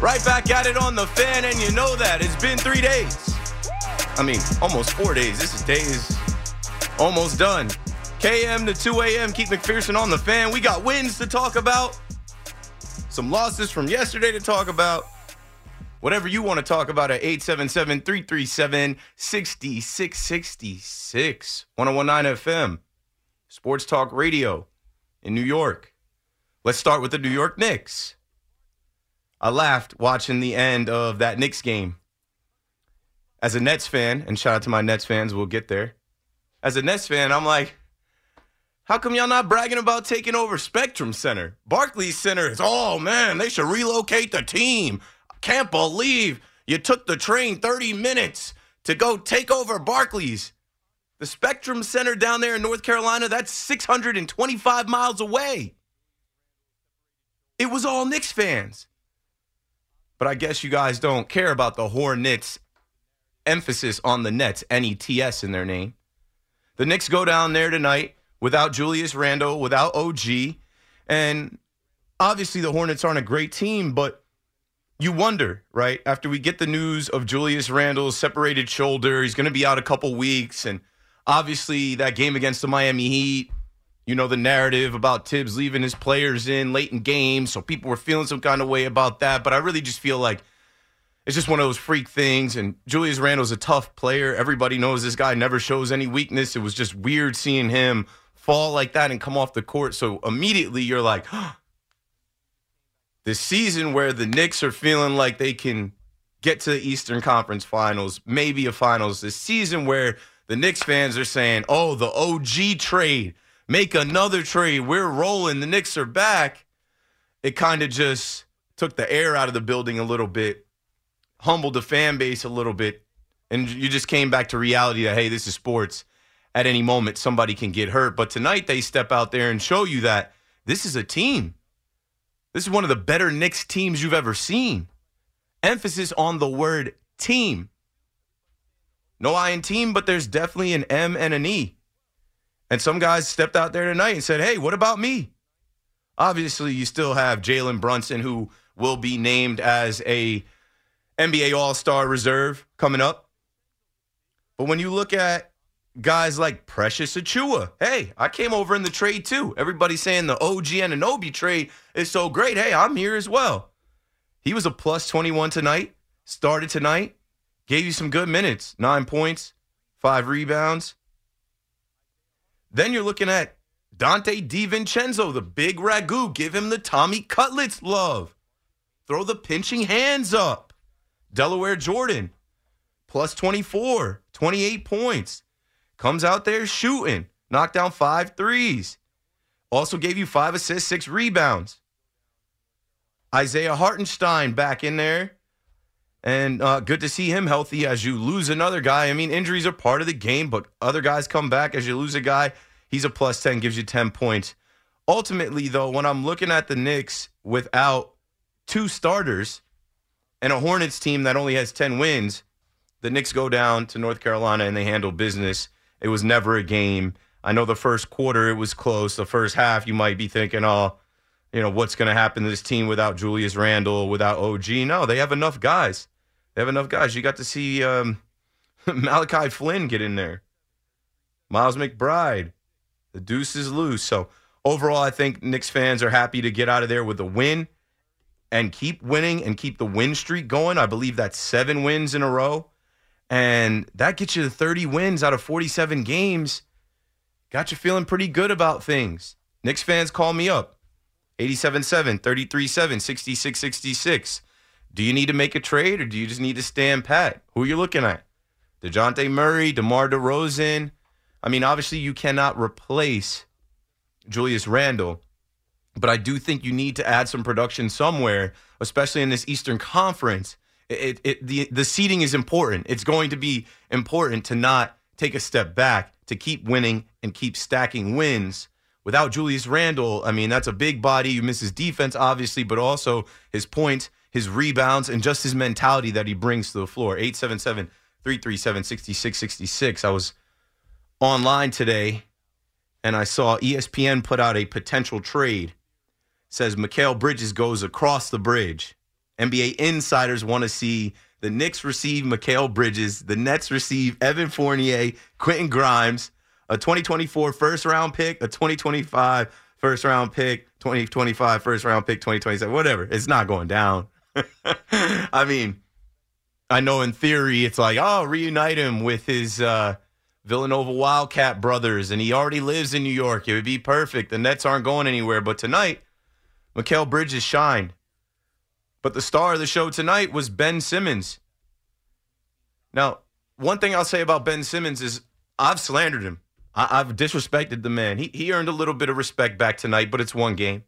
Right back at it on the fan, and you know that. It's been three days. I mean, almost four days. This is day is almost done. KM to 2 a.m. Keith McPherson on the fan. We got wins to talk about, some losses from yesterday to talk about. Whatever you want to talk about at 877 337 6666. 1019 FM, Sports Talk Radio in New York. Let's start with the New York Knicks. I laughed watching the end of that Knicks game. As a Nets fan, and shout out to my Nets fans, we'll get there. As a Nets fan, I'm like, how come y'all not bragging about taking over Spectrum Center? Barclays Center is, oh man, they should relocate the team. Can't believe you took the train 30 minutes to go take over Barclays. The Spectrum Center down there in North Carolina, that's 625 miles away. It was all Knicks fans. But I guess you guys don't care about the Hornets emphasis on the Nets, N E T S in their name. The Knicks go down there tonight without Julius Randle, without OG. And obviously, the Hornets aren't a great team, but you wonder, right? After we get the news of Julius Randle's separated shoulder, he's going to be out a couple weeks. And obviously, that game against the Miami Heat, you know, the narrative about Thibs leaving his players in late in games. So people were feeling some kind of way about that. But I really just feel like it's just one of those freak things. And Julius Randle's a tough player. Everybody knows this guy never shows any weakness. It was just weird seeing him fall like that and come off the court. So immediately you're like, this season where the Knicks are feeling like they can get to the Eastern Conference Finals, maybe a finals, this season where the Knicks fans are saying, oh, the OG trade, make another trade. We're rolling. The Knicks are back. It kind of just took the air out of the building a little bit humbled the fan base a little bit, and you just came back to reality that hey, this is sports. At any moment, somebody can get hurt. But tonight, they step out there and show you that this is a team. This is one of the better Knicks teams you've ever seen. Emphasis on the word team. No I in team, but there's definitely an M and an E. And some guys stepped out there tonight and said, hey, what about me? Obviously, you still have Jalen Brunson, who will be named as a NBA All Star reserve coming up. But when you look at guys like Precious Achiuwa, hey, I came over in the trade too. Everybody's saying the OG Anunoby trade is so great. Hey, I'm here as well. He was a plus 21 tonight, started tonight, gave you some good minutes nine points, five rebounds. Then you're looking at Donte DiVincenzo, the big ragu. Give him the Tommy Cutlets love. Throw the pinching hands up. Delaware Jordan, plus 24, 28 points. Comes out there shooting, knocked down five threes. Also gave you five assists, six rebounds. Isaiah Hartenstein back in there. And uh, good to see him healthy as you lose another guy. I mean, injuries are part of the game, but other guys come back as you lose a guy. He's a plus 10, gives you 10 points. ultimately, though, when I'm looking at the Knicks without two starters and a Hornets team that only has 10 wins, the Knicks go down to North Carolina and they handle business. It was never a game. I know the first quarter it was close. The first half, you might be thinking, oh, you know, what's going to happen to this team without Julius Randle, without OG? No, they have enough guys. They have enough guys. You got to see um, Malachi Flynn get in there, Miles McBride. The deuce is loose. So overall, I think Knicks fans are happy to get out of there with a win and keep winning and keep the win streak going. I believe that's seven wins in a row. And that gets you to 30 wins out of 47 games. Got you feeling pretty good about things. Knicks fans call me up 87 33 7, 66 66. Do you need to make a trade or do you just need to stand pat? Who are you looking at? DeJounte Murray, DeMar DeRozan. I mean, obviously, you cannot replace Julius Randle, but I do think you need to add some production somewhere, especially in this Eastern Conference. It, it, the, the seeding is important. It's going to be important to not take a step back, to keep winning and keep stacking wins. Without Julius Randle, I mean, that's a big body. You miss his defense, obviously, but also his points, his rebounds, and just his mentality that he brings to the floor. 877 337 6666. I was online today and I saw ESPN put out a potential trade. says Mikal Bridges goes across the bridge. NBA insiders want to see the Knicks receive Mikal Bridges, the Nets receive Evan Fournier, Quentin Grimes, a 2024 first round pick, a 2025 first round pick, 2025 first round pick, 2027, whatever. It's not going down. I mean, I know in theory it's like, oh, reunite him with his uh, Villanova Wildcat brothers, and he already lives in New York. It would be perfect. The Nets aren't going anywhere. But tonight, Mikal Bridges shined. But the star of the show tonight was Ben Simmons. Now, one thing I'll say about Ben Simmons is I've slandered him. I- have disrespected the man. He, he earned a little bit of respect back tonight, but it's one game.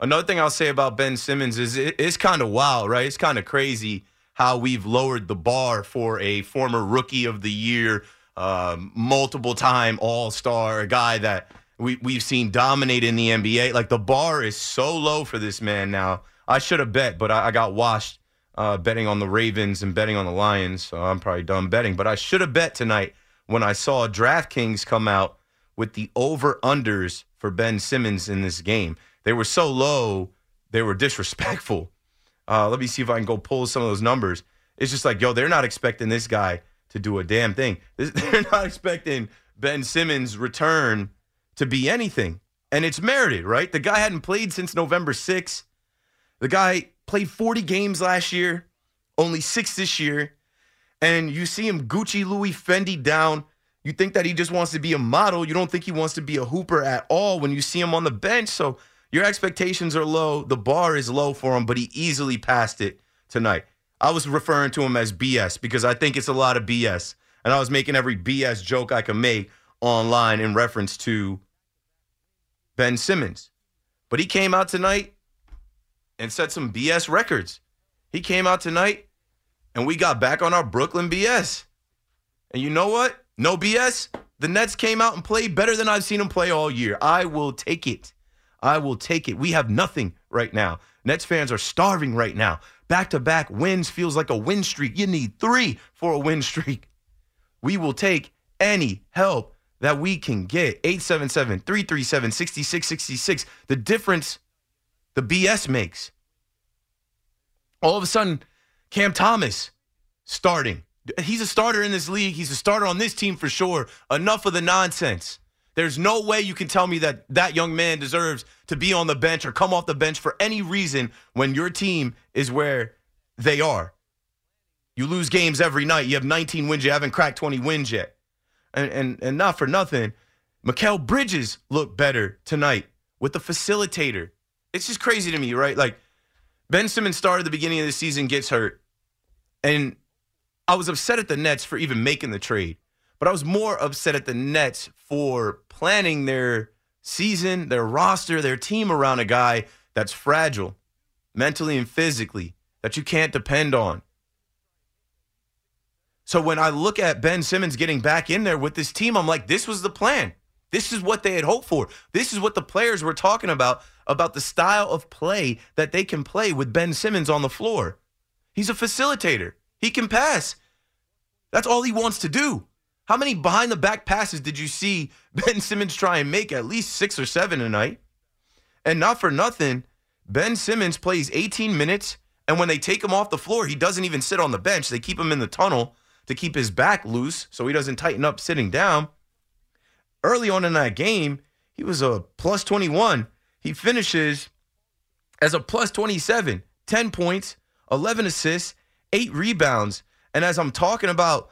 Another thing I'll say about Ben Simmons is it, it's kind of wild, right? It's kind of crazy how we've lowered the bar for a former rookie of the year, um, multiple time all star, a guy that we, we've seen dominate in the NBA. Like the bar is so low for this man now. I should have bet, but I, I got washed uh, betting on the Ravens and betting on the Lions. So I'm probably done betting. But I should have bet tonight when I saw DraftKings come out with the over unders for Ben Simmons in this game. They were so low, they were disrespectful. Uh, let me see if I can go pull some of those numbers. It's just like, yo, they're not expecting this guy to do a damn thing. They're not expecting Ben Simmons' return to be anything. And it's merited, right? The guy hadn't played since November 6th. The guy played 40 games last year, only six this year. And you see him Gucci, Louis, Fendi down. You think that he just wants to be a model. You don't think he wants to be a hooper at all when you see him on the bench. So your expectations are low. The bar is low for him, but he easily passed it tonight. I was referring to him as BS because I think it's a lot of BS. And I was making every BS joke I could make online in reference to Ben Simmons. But he came out tonight and set some BS records. He came out tonight and we got back on our Brooklyn BS. And you know what? No BS. The Nets came out and played better than I've seen them play all year. I will take it. I will take it. We have nothing right now. Nets fans are starving right now. Back to back wins feels like a win streak. You need three for a win streak. We will take any help that we can get. 877 337 6666. The difference the BS makes. All of a sudden, Cam Thomas starting. He's a starter in this league. He's a starter on this team for sure. Enough of the nonsense. There's no way you can tell me that that young man deserves to be on the bench or come off the bench for any reason when your team is where they are. You lose games every night. You have 19 wins. You haven't cracked 20 wins yet. And, and, and not for nothing, Mikal Bridges looked better tonight with the facilitator. It's just crazy to me, right? Like, Ben Simmons started the beginning of the season, gets hurt. And I was upset at the Nets for even making the trade. But I was more upset at the Nets for planning their season, their roster, their team around a guy that's fragile mentally and physically that you can't depend on. So when I look at Ben Simmons getting back in there with this team, I'm like, this was the plan. This is what they had hoped for. This is what the players were talking about about the style of play that they can play with Ben Simmons on the floor. He's a facilitator. He can pass. That's all he wants to do. How many behind the back passes did you see Ben Simmons try and make? At least six or seven tonight. And not for nothing, Ben Simmons plays 18 minutes, and when they take him off the floor, he doesn't even sit on the bench. They keep him in the tunnel to keep his back loose so he doesn't tighten up sitting down. Early on in that game, he was a plus 21. He finishes as a plus 27, 10 points, 11 assists, eight rebounds. And as I'm talking about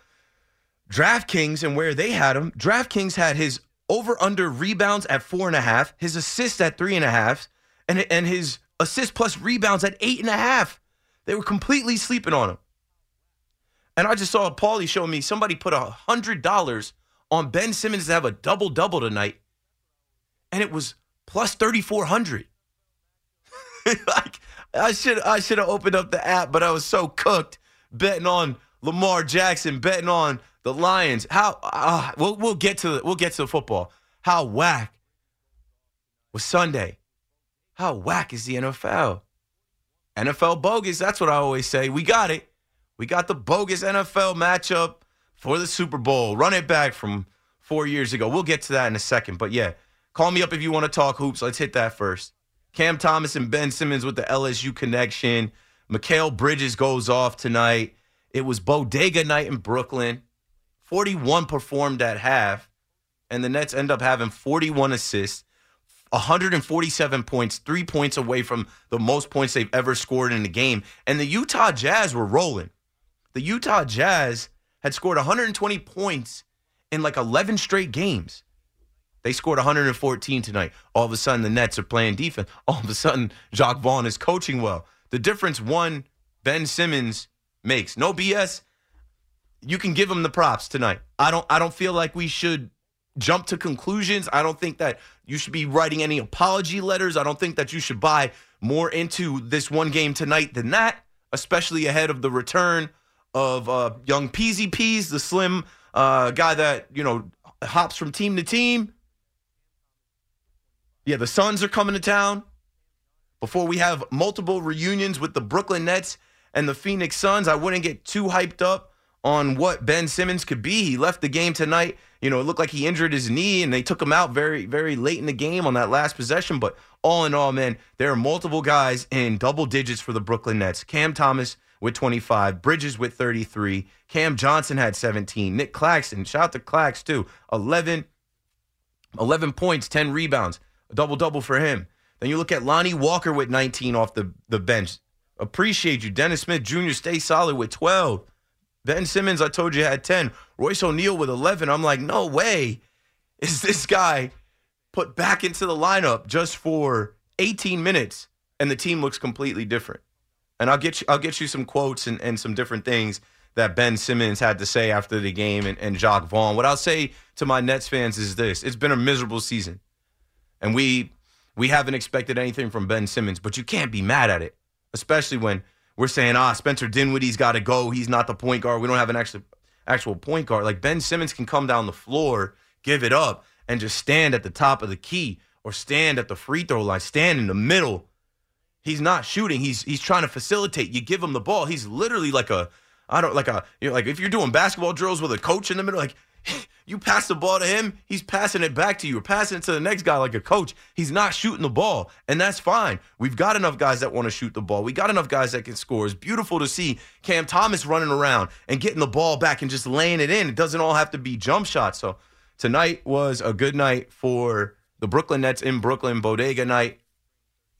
DraftKings and where they had him, DraftKings had his over under rebounds at four and a half, his assists at three and a half, and, and his assist plus rebounds at eight and a half. They were completely sleeping on him. And I just saw Paulie show me somebody put a hundred dollars on Ben Simmons to have a double double tonight, and it was plus thirty four hundred. like I should I should have opened up the app, but I was so cooked betting on Lamar Jackson, betting on the Lions. How uh, we'll we'll get to the, we'll get to the football. How whack was Sunday? How whack is the NFL? NFL bogus. That's what I always say. We got it. We got the bogus NFL matchup for the Super Bowl. Run it back from four years ago. We'll get to that in a second. But yeah, call me up if you want to talk hoops. Let's hit that first. Cam Thomas and Ben Simmons with the LSU connection. Mikal Bridges goes off tonight. It was bodega night in Brooklyn. 41 performed at half, and the Nets end up having 41 assists, 147 points, three points away from the most points they've ever scored in a game. And the Utah Jazz were rolling. The Utah Jazz had scored 120 points in like 11 straight games. They scored 114 tonight. All of a sudden, the Nets are playing defense. All of a sudden, Jacque Vaughn is coaching well. The difference one Ben Simmons makes. No BS you can give him the props tonight. I don't I don't feel like we should jump to conclusions. I don't think that you should be writing any apology letters. I don't think that you should buy more into this one game tonight than that, especially ahead of the return of uh, young Peasy Peas, the slim uh, guy that, you know, hops from team to team. Yeah, the Suns are coming to town. Before we have multiple reunions with the Brooklyn Nets and the Phoenix Suns, I wouldn't get too hyped up on what Ben Simmons could be. He left the game tonight. You know, it looked like he injured his knee and they took him out very, very late in the game on that last possession. But all in all, man, there are multiple guys in double digits for the Brooklyn Nets. Cam Thomas with 25, Bridges with 33, Cam Johnson had 17, Nic Claxton, shout out to Clax too, 11, 11 points, 10 rebounds, a double double for him. Then you look at Lonnie Walker with 19 off the, the bench. Appreciate you. Dennis Smith Jr. stay solid with 12. Ben Simmons, I told you, had 10. Royce O'Neale with 11. I'm like, no way is this guy put back into the lineup just for 18 minutes and the team looks completely different. And I'll get you, I'll get you some quotes and, and some different things that Ben Simmons had to say after the game and, and Jacque Vaughn. What I'll say to my Nets fans is this it's been a miserable season. And we we haven't expected anything from Ben Simmons, but you can't be mad at it, especially when we're saying, ah, Spencer Dinwiddie's got to go. He's not the point guard. We don't have an actual actual point guard. Like Ben Simmons can come down the floor, give it up, and just stand at the top of the key or stand at the free throw line, stand in the middle. He's not shooting. He's he's trying to facilitate. You give him the ball. He's literally like a I don't like a you know, like if you're doing basketball drills with a coach in the middle, like you pass the ball to him, he's passing it back to you, or passing it to the next guy like a coach. He's not shooting the ball, and that's fine. We've got enough guys that want to shoot the ball. We got enough guys that can score. It's beautiful to see Cam Thomas running around and getting the ball back and just laying it in. It doesn't all have to be jump shots. So tonight was a good night for the Brooklyn Nets in Brooklyn, bodega night.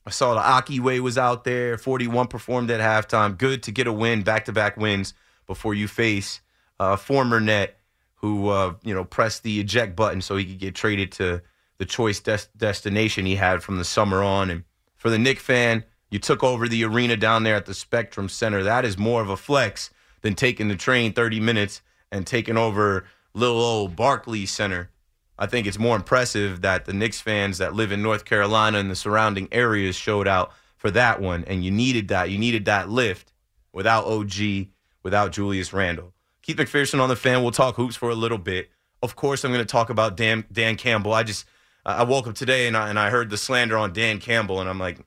I saw the Aki Way was out there. 41 performed at halftime. Good to get a win, back to back wins before you face a former net who uh, you know pressed the eject button so he could get traded to the choice des- destination he had from the summer on. And for the Knick fan, you took over the arena down there at the Spectrum Center. That is more of a flex than taking the train 30 minutes and taking over little old Barclays Center. I think it's more impressive that the Knicks fans that live in North Carolina and the surrounding areas showed out for that one. And you needed that. You needed that lift without OG, without Julius Randle. Keith McPherson on the fan. We'll talk hoops for a little bit. of course, I'm going to talk about Dan, Dan Campbell. I just, I woke up today and I, and I heard the slander on Dan Campbell, and I'm like,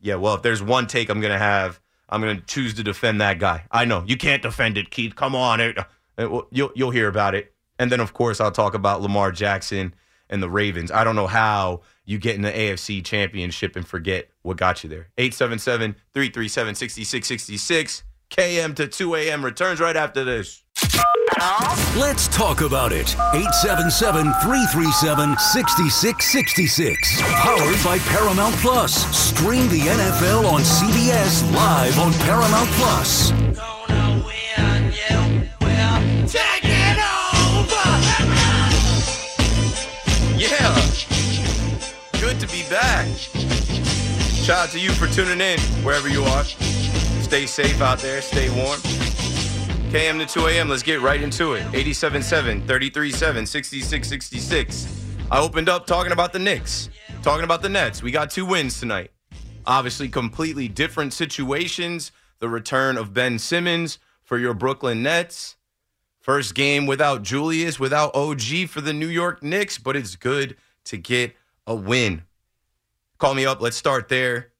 yeah, well, if there's one take I'm going to have, I'm going to choose to defend that guy. I know you can't defend it, Keith. Come on, it, uh, it, you'll you'll hear about it, and then of course I'll talk about Lamar Jackson and the Ravens. I don't know how you get in the AFC Championship and forget what got you there. 877 337 6666. KM to 2 a.m. returns right after this. Let's talk about it. 877 337 6666. Powered by Paramount Plus. Stream the NFL on CBS live on Paramount Plus. Yeah. Good to be back. Shout out to you for tuning in wherever you are. Stay safe out there. Stay warm. KM to 2 a.m. Let's get right into it. 87.7, 33.7, 66.66. I opened up talking about the Knicks, talking about the Nets. We got two wins tonight. Obviously, completely different situations. The return of Ben Simmons for your Brooklyn Nets. First game without Julius, without OG for the New York Knicks, but it's good to get a win. Call me up. Let's start there.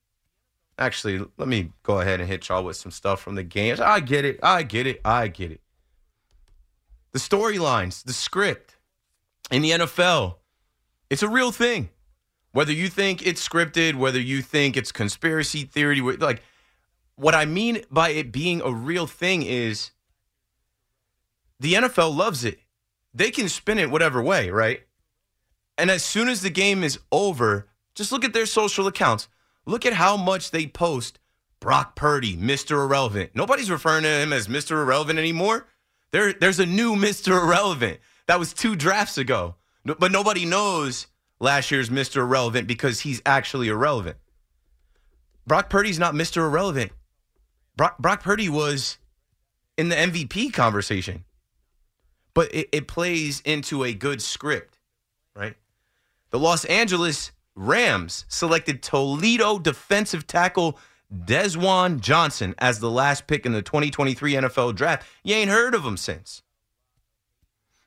Actually, let me go ahead and hit y'all with some stuff from the games. I get it. I get it. I get it. The storylines, the script in the NFL, it's a real thing. Whether you think it's scripted, whether you think it's conspiracy theory, like what I mean by it being a real thing is the NFL loves it. They can spin it whatever way, right? And as soon as the game is over, just look at their social accounts. Look at how much they post Brock Purdy, Mr. Irrelevant. Nobody's referring to him as Mr. Irrelevant anymore. There, there's a new Mr. Irrelevant. That was two drafts ago. But nobody knows last year's Mr. Irrelevant because he's actually irrelevant. Brock Purdy's not Mr. Irrelevant. Brock, Brock Purdy was in the MVP conversation. But it, it plays into a good script, right? The Los Angeles Rams selected Toledo defensive tackle Desjuan Johnson as the last pick in the 2023 NFL draft. You ain't heard of him since.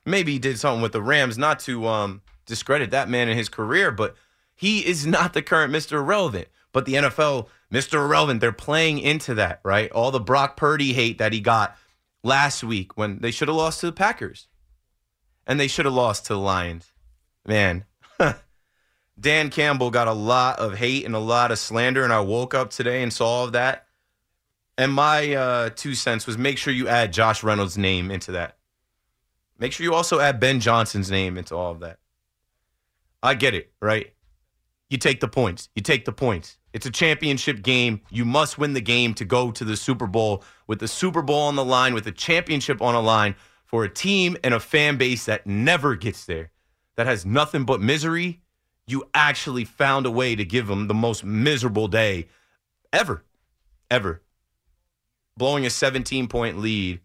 Maybe he did something with the Rams, not to um, discredit that man in his career, but he is not the current Mr. Irrelevant. But the NFL, Mr. Irrelevant, they're playing into that, right? All the Brock Purdy hate that he got last week when they should have lost to the Packers. And they should have lost to the Lions. Man, Dan Campbell got a lot of hate and a lot of slander, and I woke up today and saw all of that. And my uh, two cents was make sure you add Josh Reynolds' name into that. Make sure you also add Ben Johnson's name into all of that. I get it, right? You take the points. You take the points. It's a championship game. You must win the game to go to the Super Bowl with the Super Bowl on the line, with the championship on the line for a team and a fan base that never gets there, that has nothing but misery you actually found a way to give them the most miserable day ever, ever. Blowing a 17 point lead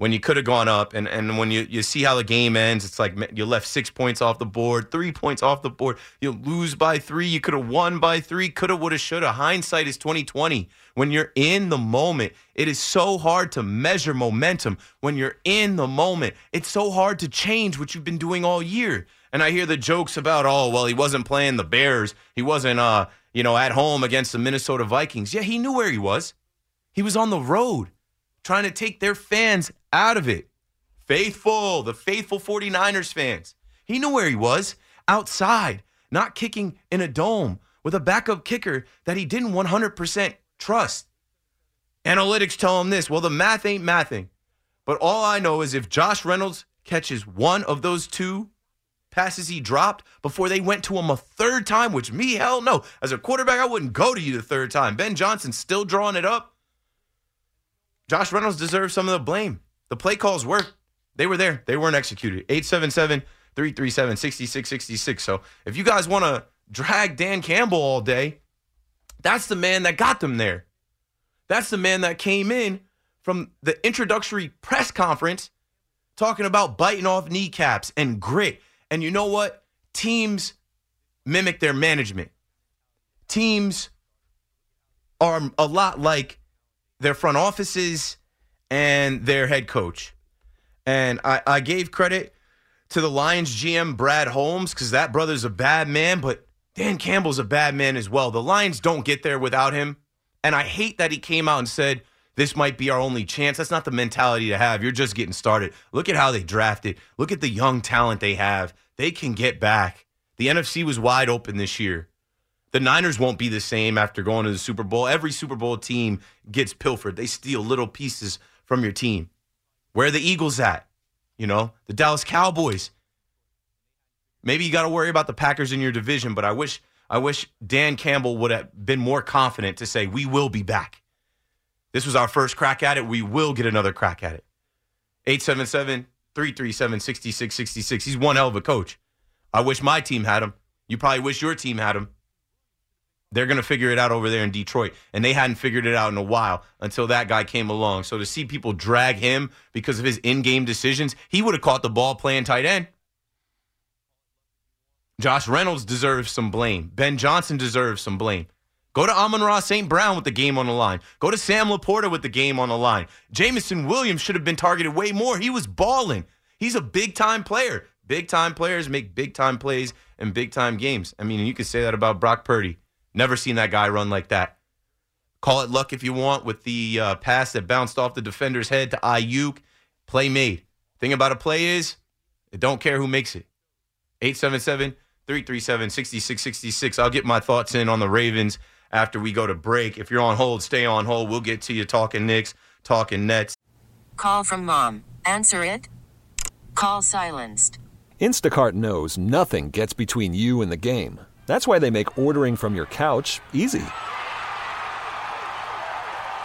when you could have gone up, and, and when you, you see how the game ends, it's like you left six points off the board, three points off the board. You lose by three, you could have won by three, coulda, woulda, shoulda. Hindsight is 2020. When you're in the moment, it is so hard to measure momentum. When you're in the moment, it's so hard to change what you've been doing all year. And I hear the jokes about, oh, well, he wasn't playing the Bears. He wasn't, uh, you know, at home against the Minnesota Vikings. Yeah, he knew where he was. He was on the road trying to take their fans out of it. Faithful, the faithful 49ers fans. He knew where he was outside, not kicking in a dome with a backup kicker that he didn't 100% trust. Analytics tell him this well, the math ain't mathing. But all I know is if Josh Reynolds catches one of those two passes he dropped before they went to him a third time, which me, hell no. As a quarterback, I wouldn't go to you the third time. Ben Johnson still drawing it up. Josh Reynolds deserves some of the blame. The play calls worked. They were there. They weren't executed. 877 337 6666. So if you guys want to drag Dan Campbell all day, that's the man that got them there. That's the man that came in from the introductory press conference talking about biting off kneecaps and grit and you know what? Teams mimic their management. Teams are a lot like their front offices and their head coach. And I, I gave credit to the Lions GM Brad Holmes because that brother's a bad man, but Dan Campbell's a bad man as well. The Lions don't get there without him. And I hate that he came out and said, this might be our only chance. That's not the mentality to have. You're just getting started. Look at how they drafted. Look at the young talent they have. They can get back. The NFC was wide open this year. The Niners won't be the same after going to the Super Bowl. Every Super Bowl team gets pilfered. They steal little pieces from your team. Where are the Eagles at? You know, the Dallas Cowboys. Maybe you got to worry about the Packers in your division, but I wish I wish Dan Campbell would have been more confident to say we will be back. This was our first crack at it. We will get another crack at it. 877 337 6666. He's one hell of a coach. I wish my team had him. You probably wish your team had him. They're going to figure it out over there in Detroit. And they hadn't figured it out in a while until that guy came along. So to see people drag him because of his in game decisions, he would have caught the ball playing tight end. Josh Reynolds deserves some blame. Ben Johnson deserves some blame. Go to Amon-Ra St. Brown with the game on the line. Go to Sam LaPorta with the game on the line. Jameson Williams should have been targeted way more. He was balling. He's a big time player. Big time players make big time plays and big time games. I mean, you could say that about Brock Purdy. Never seen that guy run like that. Call it luck if you want with the uh, pass that bounced off the defender's head to Aiyuk. Play made. Thing about a play is, it don't care who makes it. 877 337 6666. I'll get my thoughts in on the Ravens after we go to break. If you're on hold, stay on hold. We'll get to you talking Knicks, talking Nets. Call from mom. Answer it. Call silenced. Instacart knows nothing gets between you and the game. That's why they make ordering from your couch easy.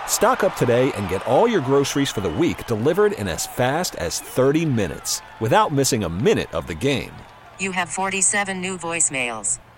Stock up today and get all your groceries for the week delivered in as fast as 30 minutes without missing a minute of the game. You have 47 new voicemails.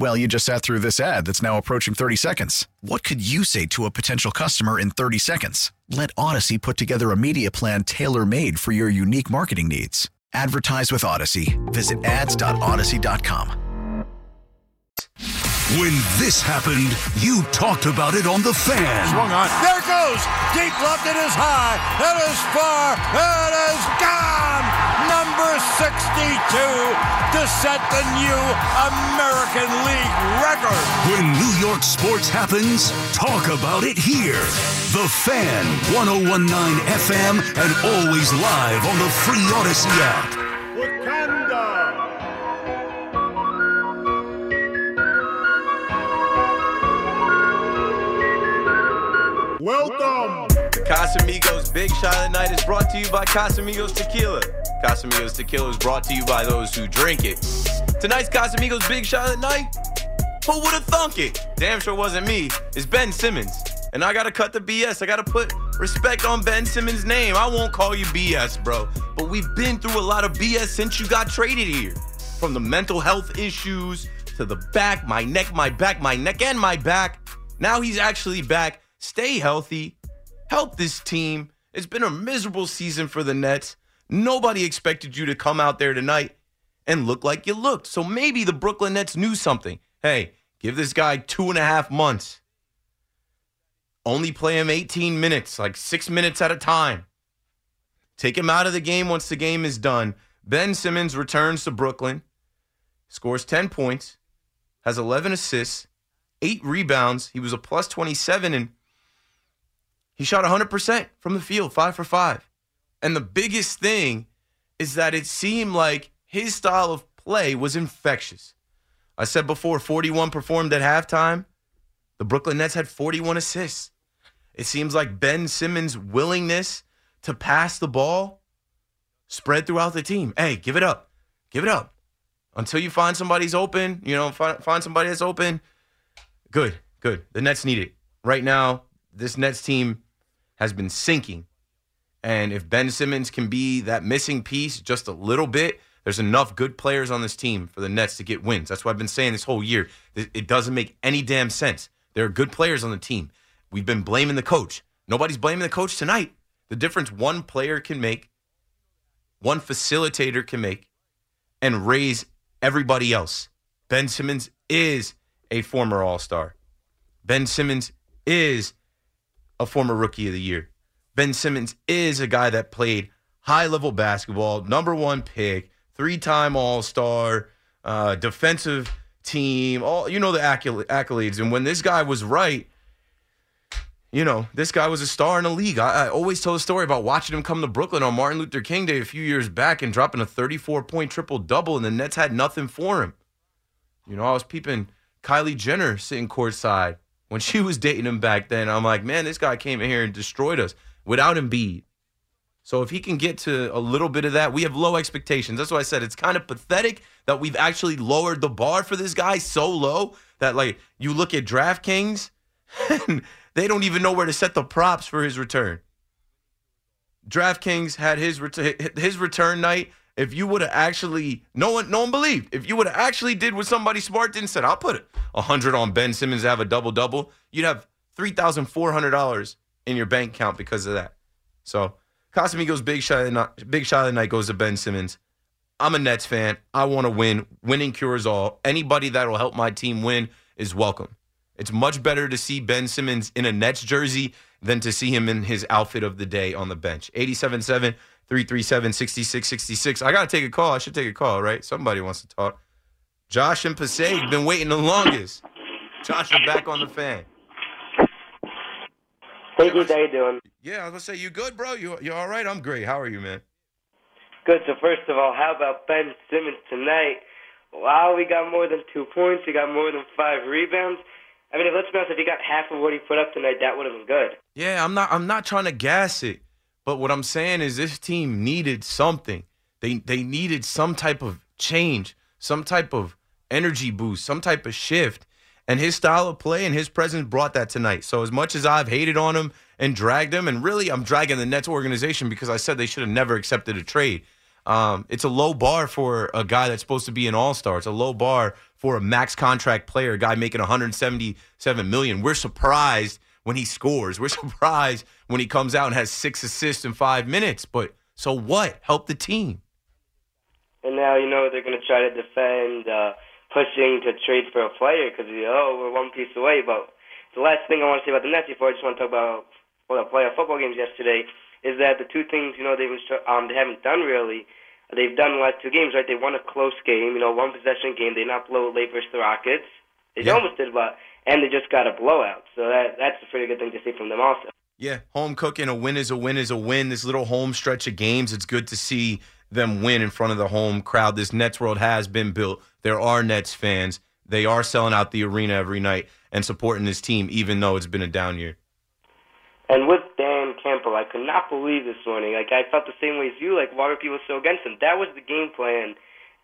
Well, you just sat through this ad that's now approaching 30 seconds. What could you say to a potential customer in 30 seconds? Let Odyssey put together a media plan tailor made for your unique marketing needs. Advertise with Odyssey. Visit ads.odyssey.com. When this happened, you talked about it on The Fan. Swung on. There it goes. Deep left. It is high. It is far. It is gone. Number 62 to set the new American League record. When New York sports happens, talk about it here. The Fan, 1019 FM, and always live on the free Odyssey app. Wakanda. Welcome. The Casamigos Big Shot of the Night is brought to you by Casamigos Tequila. Casamigos Tequila is brought to you by those who drink it. Tonight's Casamigos Big Shot at Night, who would have thunk it? Damn sure wasn't me. It's Ben Simmons. And I gotta cut the BS. I gotta put respect on Ben Simmons' name. I won't call you BS, bro. But we've been through a lot of BS since you got traded here. From the mental health issues to the back, my neck, my back, my neck, and my back. Now he's actually back. Stay healthy. Help this team. It's been a miserable season for the Nets. Nobody expected you to come out there tonight and look like you looked. So maybe the Brooklyn Nets knew something. Hey, give this guy two and a half months. Only play him 18 minutes, like six minutes at a time. Take him out of the game once the game is done. Ben Simmons returns to Brooklyn, scores 10 points, has 11 assists, eight rebounds. He was a plus 27 and he shot 100% from the field, five for five. And the biggest thing is that it seemed like his style of play was infectious. I said before, 41 performed at halftime. The Brooklyn Nets had 41 assists. It seems like Ben Simmons' willingness to pass the ball spread throughout the team. Hey, give it up. Give it up. Until you find somebody's open, you know, find, somebody that's open. Good, good. The Nets need it. Right now, this Nets team has been sinking. And if Ben Simmons can be that missing piece just a little bit, there's enough good players on this team for the Nets to get wins. That's what I've been saying this whole year. It doesn't make any damn sense. There are good players on the team. We've been blaming the coach. Nobody's blaming the coach tonight. The difference one player can make, one facilitator can make, and raise everybody else. Ben Simmons is a former All Star. Ben Simmons is a former Rookie of the Year. Ben Simmons is a guy that played high level basketball, number one pick, three time All Star, uh, defensive team, all you know the accolades. And when this guy was right, you know, this guy was a star in the league. I, I, always tell the story about watching him come to Brooklyn on Martin Luther King Day a few years back and dropping a 34 point triple double, and the Nets had nothing for him. You know, I was peeping Kylie Jenner sitting courtside when she was dating him back then. I'm like, man, this guy came in here and destroyed us without Embiid. So if he can get to a little bit of that, we have low expectations. That's why I said it's kind of pathetic that we've actually lowered the bar for this guy so low that like you look at DraftKings and they don't even know where to set the props for his return. DraftKings had his ret- his return night. If you would have actually, no one, no one believed. If you would have actually did what somebody smart did and said, "I'll put it hundred on Ben Simmons to have a double double," you'd have three thousand four hundred dollars in your bank account because of that. So Casamigos' big shot, of the big shot of the night goes to Ben Simmons. I'm a Nets fan. I want to win. Winning cures all. Anybody that will help my team win is welcome. It's much better to see Ben Simmons in a Nets jersey than to see him in his outfit of the day on the bench. 87.7 337 6666. I got to take a call. I should take a call, right? Somebody wants to talk. Josh and Passaic been waiting the longest. Josh, you're back on the fan. Hey, Keith, how you doing? Yeah, I was gonna say you good, bro. You you all right? I'm great. How are you, man? Good. So first of all, how about Ben Simmons tonight? Wow, we got more than two points. We got more than five rebounds. I mean, let's be honest. If he got half of what he put up tonight, that would have been good. Yeah, I'm not. I'm not trying to gas it, but what I'm saying is this team needed something. They they needed some type of change, some type of energy boost, some type of shift. And his style of play and his presence brought that tonight. So as much as I've hated on him and dragged him, and really I'm dragging the Nets organization because I said they should have never accepted a trade. Um, it's a low bar for a guy that's supposed to be an all star. It's a low bar for a max contract player, a guy making 177 million. We're surprised when he scores. We're surprised when he comes out and has six assists in five minutes. But so what? Help the team. And now you know they're going to try to defend uh, pushing to trade for a player because oh we're one piece away. But the last thing I want to say about the Nets before I just want to talk about well the playoff football games yesterday is that the two things you know they've um they haven't done really they've done the last two games right. They won a close game, you know, one possession game. They not blow late versus the Rockets. They yeah. almost did, but and they just got a blowout. So that that's a pretty good thing to see from them also. Yeah, home cooking a win is a win is a win. This little home stretch of games, it's good to see them win in front of the home crowd. This Nets world has been built. There are Nets fans. They are selling out the arena every night and supporting this team, even though it's been a down year. And with Dan Campbell, I could not believe this morning. Like I felt the same way as you. Like why were people so against him? That was the game plan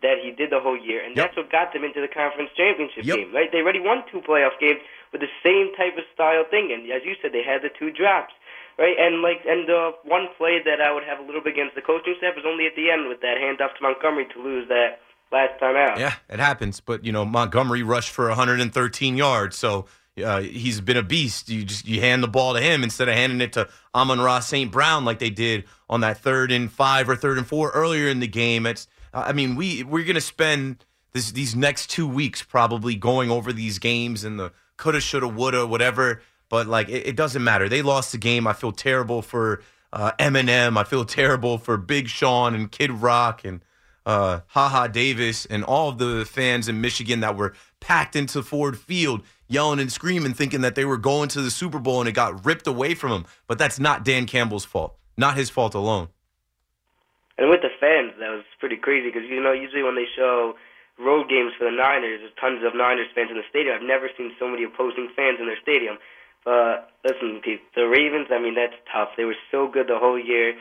that he did the whole year, and yep. that's what got them into the conference championship yep. game. Right? They already won two playoff games with the same type of style thing, and as you said, they had the two drops. Right, and like, and the one play that I would have a little bit against the coaching staff was only at the end with that handoff to Montgomery to lose that last time out. Yeah, it happens. But you know, Montgomery rushed for 113 yards, so uh, he's been a beast. You just you hand the ball to him instead of handing it to Amon-Ra St. Brown like they did on that third and five or third and four earlier in the game. It's I mean we we're gonna spend this these next two weeks probably going over these games and the coulda, shoulda, woulda, whatever. But like it, it doesn't matter. They lost the game. I feel terrible for uh, Eminem. I feel terrible for Big Sean and Kid Rock and uh, HaHa Davis and all of the fans in Michigan that were packed into Ford Field yelling and screaming, thinking that they were going to the Super Bowl and it got ripped away from them. But that's not Dan Campbell's fault, not his fault alone. And with the fans, that was pretty crazy because you know usually when they show road games for the Niners, there's tons of Niners fans in the stadium. I've never seen so many opposing fans in their stadium. But listen, Pete, the Ravens, I mean, that's tough. They were so good the whole year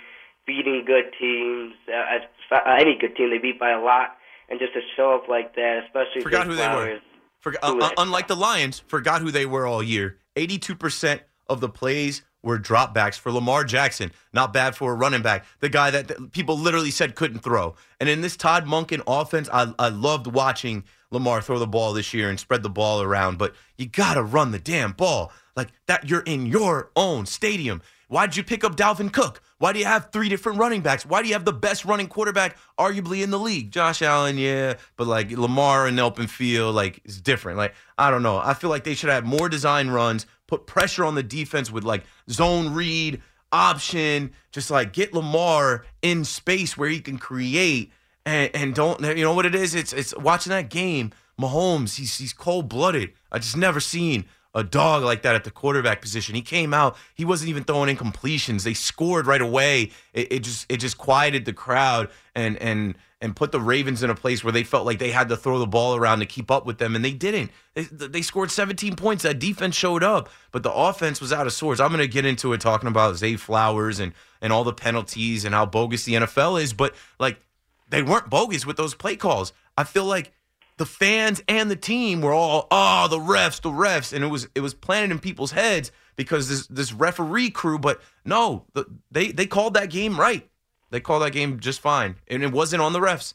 beating good teams. Uh, uh, any good team they beat by a lot, and just to show up like that, especially forgot who Flowers, they were. uh, unlike the Lions, forgot who they were all year. Eighty-two percent of the plays were dropbacks for Lamar Jackson. Not bad for a running back. The guy that people literally said couldn't throw. And in this Todd Monken offense, I, I loved watching Lamar throw the ball this year and spread the ball around, but you got to run the damn ball. Like that, you're in your own stadium. Why'd you pick up Dalvin Cook? Why do you have three different running backs? Why do you have the best running quarterback, arguably in the league? Josh Allen, yeah, but like Lamar in the open field, like it's different. Like I don't know. I feel like they should have more design runs, put pressure on the defense with like zone read, option, just like get Lamar in space where he can create and and don't you know what it is? It's it's watching that game. Mahomes, he's he's cold blooded. I just never seen a dog like that at the quarterback position. He came out, he wasn't even throwing in completions. They scored right away. It, it, just it just quieted the crowd and and and put the Ravens in a place where they felt like they had to throw the ball around to keep up with them, and they didn't. They, they scored 17 points. That defense showed up, but the offense was out of sorts. I'm going to get into it talking about Zay Flowers and and all the penalties and how bogus the NFL is, but like they weren't bogus with those play calls. I feel like the fans and the team were all oh the refs the refs and it was it was planted in people's heads because this this referee crew but no the, they they called that game right they called that game just fine and it wasn't on the refs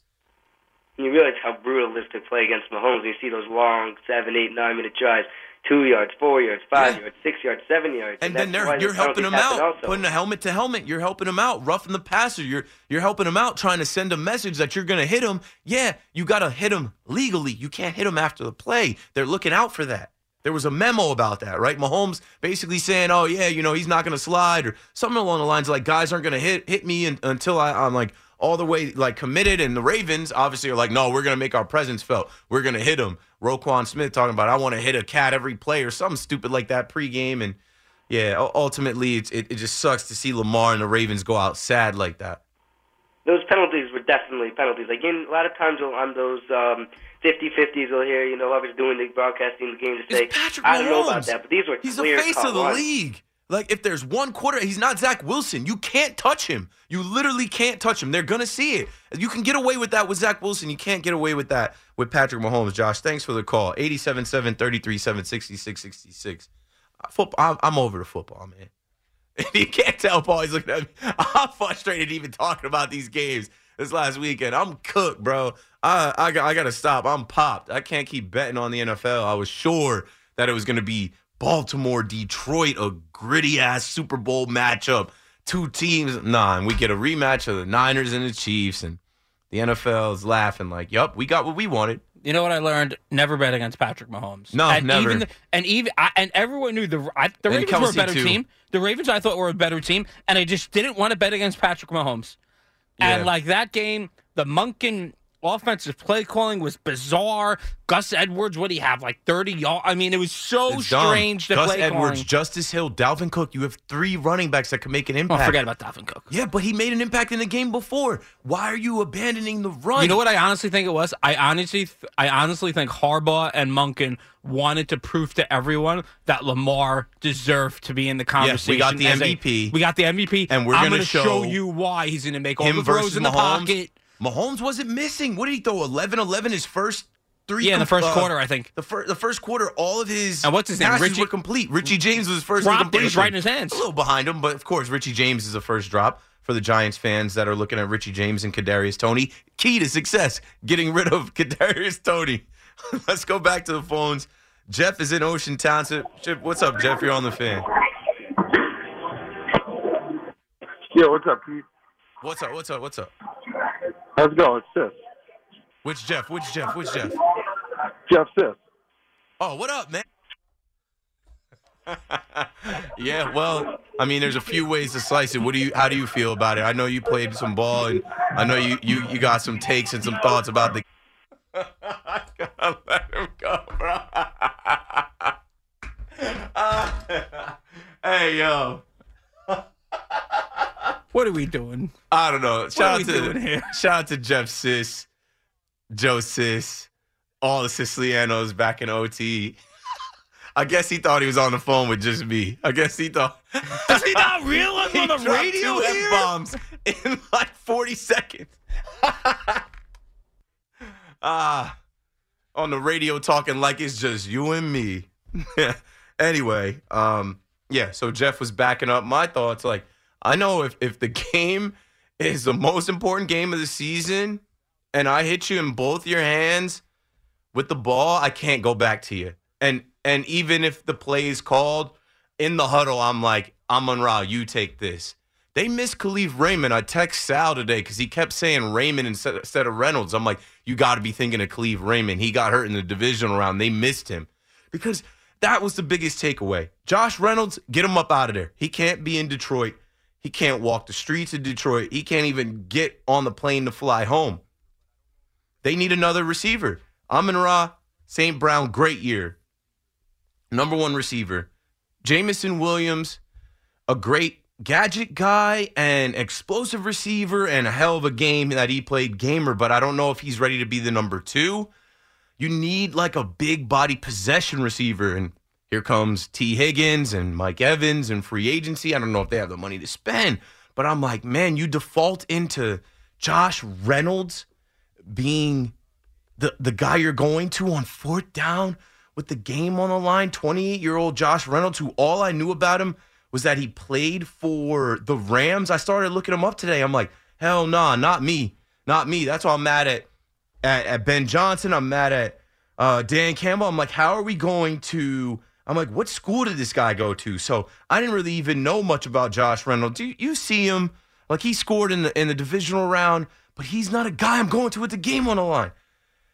you realize how brutal it is to play against Mahomes. You see those long seven, eight, nine minute drives, two yards, four yards, five Yeah. yards, six yards, seven yards, and, that's then they're, you're helping them out also. putting a helmet to helmet. You're helping them out roughing the passer. You're you're helping them out trying to send a message that you're going to hit them yeah you got to hit them legally. You can't hit them after the play. They're looking out for that. There was a memo about that right? Mahomes basically saying oh yeah you know he's not going to slide or something along the lines like guys aren't going to hit hit me un- until I, I'm like all the way like committed and the Ravens obviously are like no we're going to make our presence felt we're going to hit them Roquan Smith talking about I want to hit a cat every play or something stupid like that pregame and yeah, ultimately, it's, it, it just sucks to see Lamar and the Ravens go out sad like that. those penalties were definitely penalties. Like in a lot of times on those um, 50-50s, you'll hear you know whoever's doing the broadcasting the game to say, Patrick "I don't know about that," but these were He's the clear face of the league. Like, if there's one quarter, he's not Zach Wilson. You can't touch him. You literally can't touch him. They're to see it. You can get away with that with Zach Wilson. You can't get away with that with Patrick Mahomes. Josh, thanks for the call. 87 33 7 66 66. Football, I'm, I'm over the football, man. you can't tell Paul. He's looking at me. I'm frustrated even talking about these games this last weekend. I'm cooked, bro. I I, I got to stop. I'm popped. I can't keep betting on the NFL. I was sure that it was going to be Baltimore, Detroit, a gritty ass Super Bowl matchup. Two teams. Nah, and we get a rematch of the Niners and the Chiefs, and the NFL is laughing like, "Yup, we got what we wanted." You know what I learned? Never bet against Patrick Mahomes. No, and never. Even the, and even I, and everyone knew the I, the And Ravens were a better too. team. The Ravens I thought were a better team, and I just didn't want to bet against Patrick Mahomes. And Yeah. like that game, the Monken offensive play calling was bizarre. Gus Edwards, what do you have? Like thirty yards? I mean, it was so It's dumb. strange. The Gus Edwards, calling. Justice Hill, Dalvin Cook. You have three running backs that can make an Oh, impact. forget about Dalvin Cook. Yeah, but he made an impact in the game before. Why are you abandoning the run? You know what I honestly think it was? I honestly, I honestly think Harbaugh and Monken wanted to prove to everyone that Lamar deserved to be in the conversation. we got the as a- MVP. we got the MVP, And we're I'm gonna gonna show you why he's going to make all the throws in the Mahomes. pocket. Mahomes wasn't missing. What did he throw? 11 11 his first three Yeah, in the first uh, quarter, I think. The, fir- the first quarter, all of his And what's his name? passes Richie- were complete. Richie James was his first Dropped it, incompletion. it was right in his hands. A little behind him, but of course, Richie James is the first drop for the Giants fans that are looking at Richie James and Kadarius Toney. Key to success: getting rid of Kadarius Toney. Let's go back to the phones. Jeff is in Ocean Town. So, Jeff, what's up, Jeff? You're on the fan. Yeah, what's up, Keith? What's up? What's up? What's up? How's it going? It's Sis. Which Jeff? Which Jeff? Which Jeff? Jeff Sis. Oh, what up, man? yeah, well, I mean, there's a few ways to slice it. What do you? How do you feel about it? I know you played some ball, and I know you you you got some takes and some thoughts about the. I gotta let him go, bro. hey, yo. What are we doing? I don't know. Shout are out we to doing here? shout out to Jeff Sis, Joe Sis, all the Sicilianos back in OT. I guess he thought he was on the phone with just me. I guess he thought. Does he not realize he on the radio two here? F-bombs in like 40 seconds. Ah, on the radio talking like it's just you and me. anyway, um, yeah. So Jeff was backing up my thoughts. Like, I know if if the game is the most important game of the season, and I hit you in both your hands with the ball, I can't go back to you. And and even if the play is called in the huddle, I'm like, Amon Ra, you take this. They missed Kalif Raymond. I text Sal today because he kept saying Raymond instead, instead of Reynolds. I'm like, you got to be thinking of Kalif Raymond. He got hurt in the divisional round. They missed him because that was the biggest takeaway. Josh Reynolds, get him up out of there. He can't be in Detroit. He can't walk the streets of Detroit. He can't even get on the plane to fly home. They need another receiver. Amon Ra, St. Brown, great year. Number one receiver. Jameson Williams, a great gadget guy and explosive receiver and a hell of a game that he played gamer, but I don't know if he's ready to be the number two. You need like a big body possession receiver. And here comes T. Higgins and Mike Evans and free agency. I don't know if they have the money to spend, but I'm like, man, you default into Josh Reynolds being the, the guy you're going to on fourth down with the game on the line. 28 year old Josh Reynolds, who all I knew about him was that he played for the Rams. I started looking him up today. I'm like, hell nah, not me. Not me. That's why I'm mad at, at, at Ben Johnson. I'm mad at uh, Dan Campbell. I'm like, how are we going to. I'm like, what school did this guy go to? So I didn't really even know much about Josh Reynolds. You, you see him, like he scored in the in the divisional round, but he's not a guy I'm going to with the game on the line.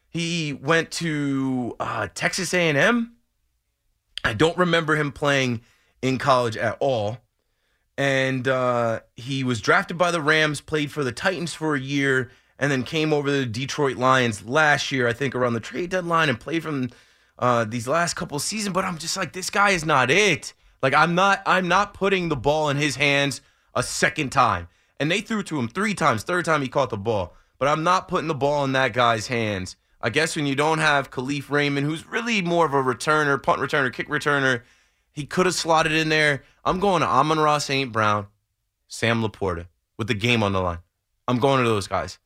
He went to uh, Texas A&M. I don't remember him playing in college at all. And uh, he was drafted by the Rams, played for the Titans for a year, and then came over to the Detroit Lions last year, I think around the trade deadline, and played from uh, these last couple seasons. But I'm just like, this guy is not it. Like I'm not, I'm not putting the ball in his hands a second time. And they threw to him three times. Third time he caught the ball, but I'm not putting the ball in that guy's hands. I guess when you don't have Kalif Raymond, who's really more of a returner, punt returner, kick returner, he could have slotted in there. I'm going to Amon Ross St. Brown, Sam LaPorta with the game on the line. I'm going to those guys.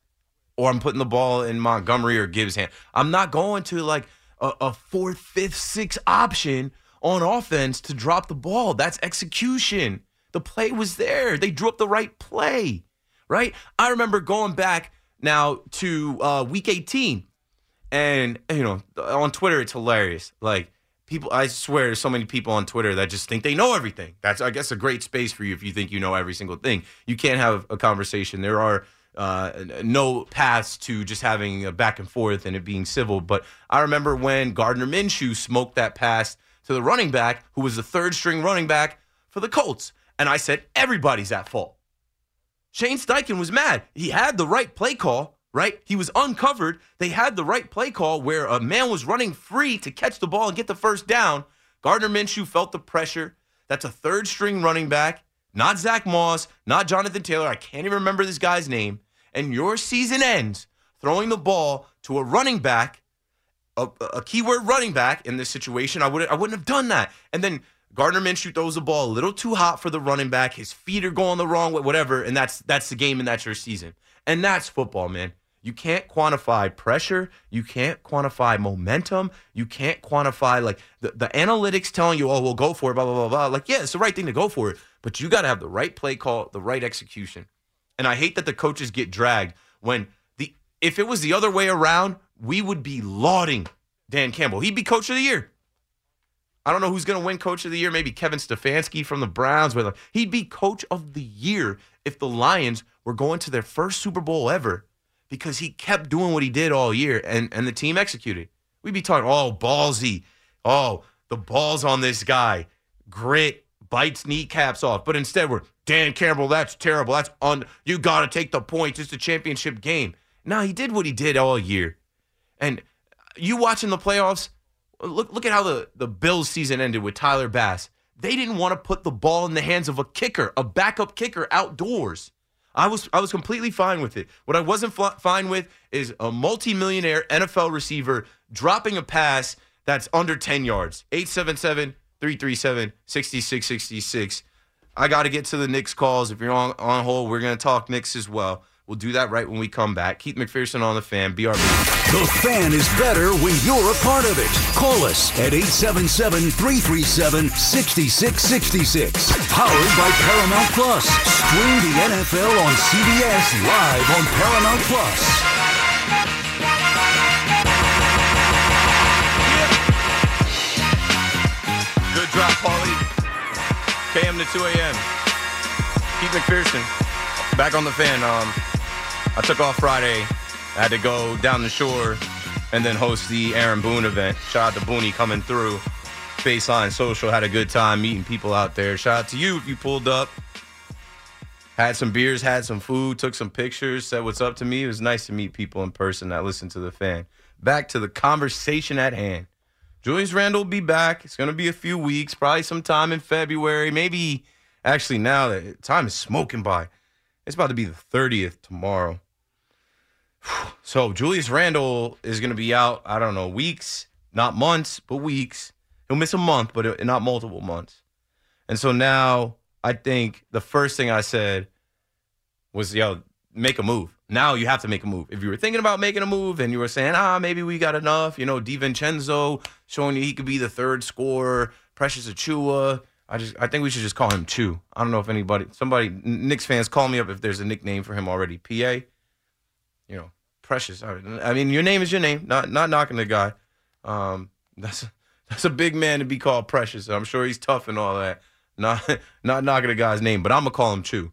Or I'm putting the ball in Montgomery or Gibbs' hand. I'm not going to like a, a fourth, fifth, sixth option on offense to drop the ball. That's execution. The play was there. They drew up the right play, right? I remember going back now to uh, week 18 and you know, on Twitter, it's hilarious. Like people, I swear, there's so many people on Twitter that just think they know everything. That's, I guess, a great space for you if you think you know every single thing. You can't have a conversation. There are uh, no paths to just having a back and forth and it being civil. But I remember when Gardner Minshew smoked that pass to the running back, who was the third string running back for the Colts, and I said everybody's at fault. Shane Steichen was mad. He had the right play call right? He was uncovered. They had the right play call where a man was running free to catch the ball and get the first down. Gardner Minshew felt the pressure. That's a third string running back, not Zach Moss, not Jonathan Taylor. I can't even remember this guy's name. And your season ends throwing the ball to a running back, a, a keyword running back in this situation. I wouldn't I wouldn't have done that. And then Gardner Minshew throws the ball a little too hot for the running back. His feet are going the wrong way, whatever, and that's that's the game and that's your season. And that's football, man. You can't quantify pressure. You can't quantify momentum. You can't quantify like the, the analytics telling you, oh, we'll go for it, blah, blah, blah, blah. Like, yeah, it's the right thing to go for it, but you got to have the right play call, the right execution. And I hate that the coaches get dragged when the if it was the other way around, we would be lauding Dan Campbell. He'd be coach of the year. I don't know who's going to win coach of the year. Maybe Kevin Stefanski from the Browns. Whether he'd be coach of the year if the Lions were going to their first Super Bowl ever because he kept doing what he did all year and, and the team executed. We'd be talking, oh, ballsy. Oh, the balls on this guy. Grit, bites kneecaps off. But instead, we're Dan Campbell, that's terrible. That's on. You got to take the points. It's a championship game. Now, he did what he did all year. And uh, you watching the playoffs, look, look at how the, the Bills season ended with Tyler Bass. They didn't want to put the ball in the hands of a kicker, a backup kicker outdoors. I was I was completely fine with it. What I wasn't fine with is a multimillionaire NFL receiver dropping a pass that's under 10 yards. 877 337 6666. I got to get to the Knicks calls. If you're on, on hold, we're going to talk Knicks as well. We'll do that right when we come back. Keith McPherson on the fan, BRB. The fan is better when you're a part of it. Call us at 877 337 6666. Powered by Paramount Plus. Stream the NFL on CBS live on Paramount Plus. a.m. to 2 a.m. Keith McPherson, back on the fan. Um, I took off Friday. I had to go down the shore and then host the Aaron Boone event. Shout out to Booney coming through. Baseline Social had a good time meeting people out there. Shout out to you if you pulled up. Had some beers, had some food, took some pictures, said what's up to me. It was nice to meet people in person that listened to the fan. Back to the conversation at hand. Julius Randle will be back. It's going to be a few weeks, probably sometime in February. Maybe, actually, now that time is smoking by. It's about to be the 30th tomorrow. So Julius Randle is going to be out, I don't know, weeks, not months, but weeks. He'll miss a month, but uh, not multiple months. And so now I think the first thing I said was, yo, make a move. Now you have to make a move. If you were thinking about making a move and you were saying, ah, maybe we got enough, you know, DiVincenzo showing you he could be the third scorer, Precious Achiuwa. I just I think we should just call him Chew. I don't know if anybody somebody Knicks fans call me up if there's a nickname for him already. PA. You know, Precious. I mean, your name is your name. Not not knocking the guy. Um, that's that's a big man to be called Precious. I'm sure he's tough and all that. Not not knocking the guy's name, but I'm gonna call him Chew.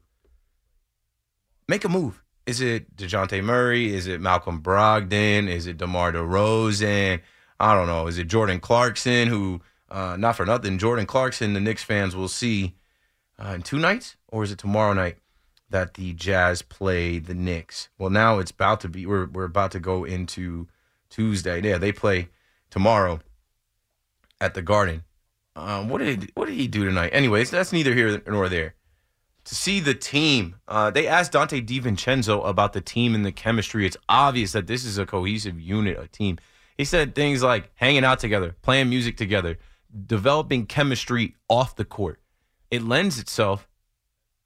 Make a move. Is it DeJounte Murray? Is it Malcolm Brogdon? Is it DeMar DeRozan? I don't know. Is it Jordan Clarkson, who, uh, not for nothing, Jordan Clarkson, the Knicks fans will see uh, in two nights? Or is it tomorrow night that the Jazz play the Knicks? Well, now it's about to be, we're, we're about to go into Tuesday. Yeah, they play tomorrow at the Garden. Um, what did what did he do tonight? Anyways, that's neither here nor there. To see the team, uh, they asked Donte DiVincenzo about the team and the chemistry. It's obvious that this is a cohesive unit, a team. He said things like hanging out together, playing music together, developing chemistry off the court. It lends itself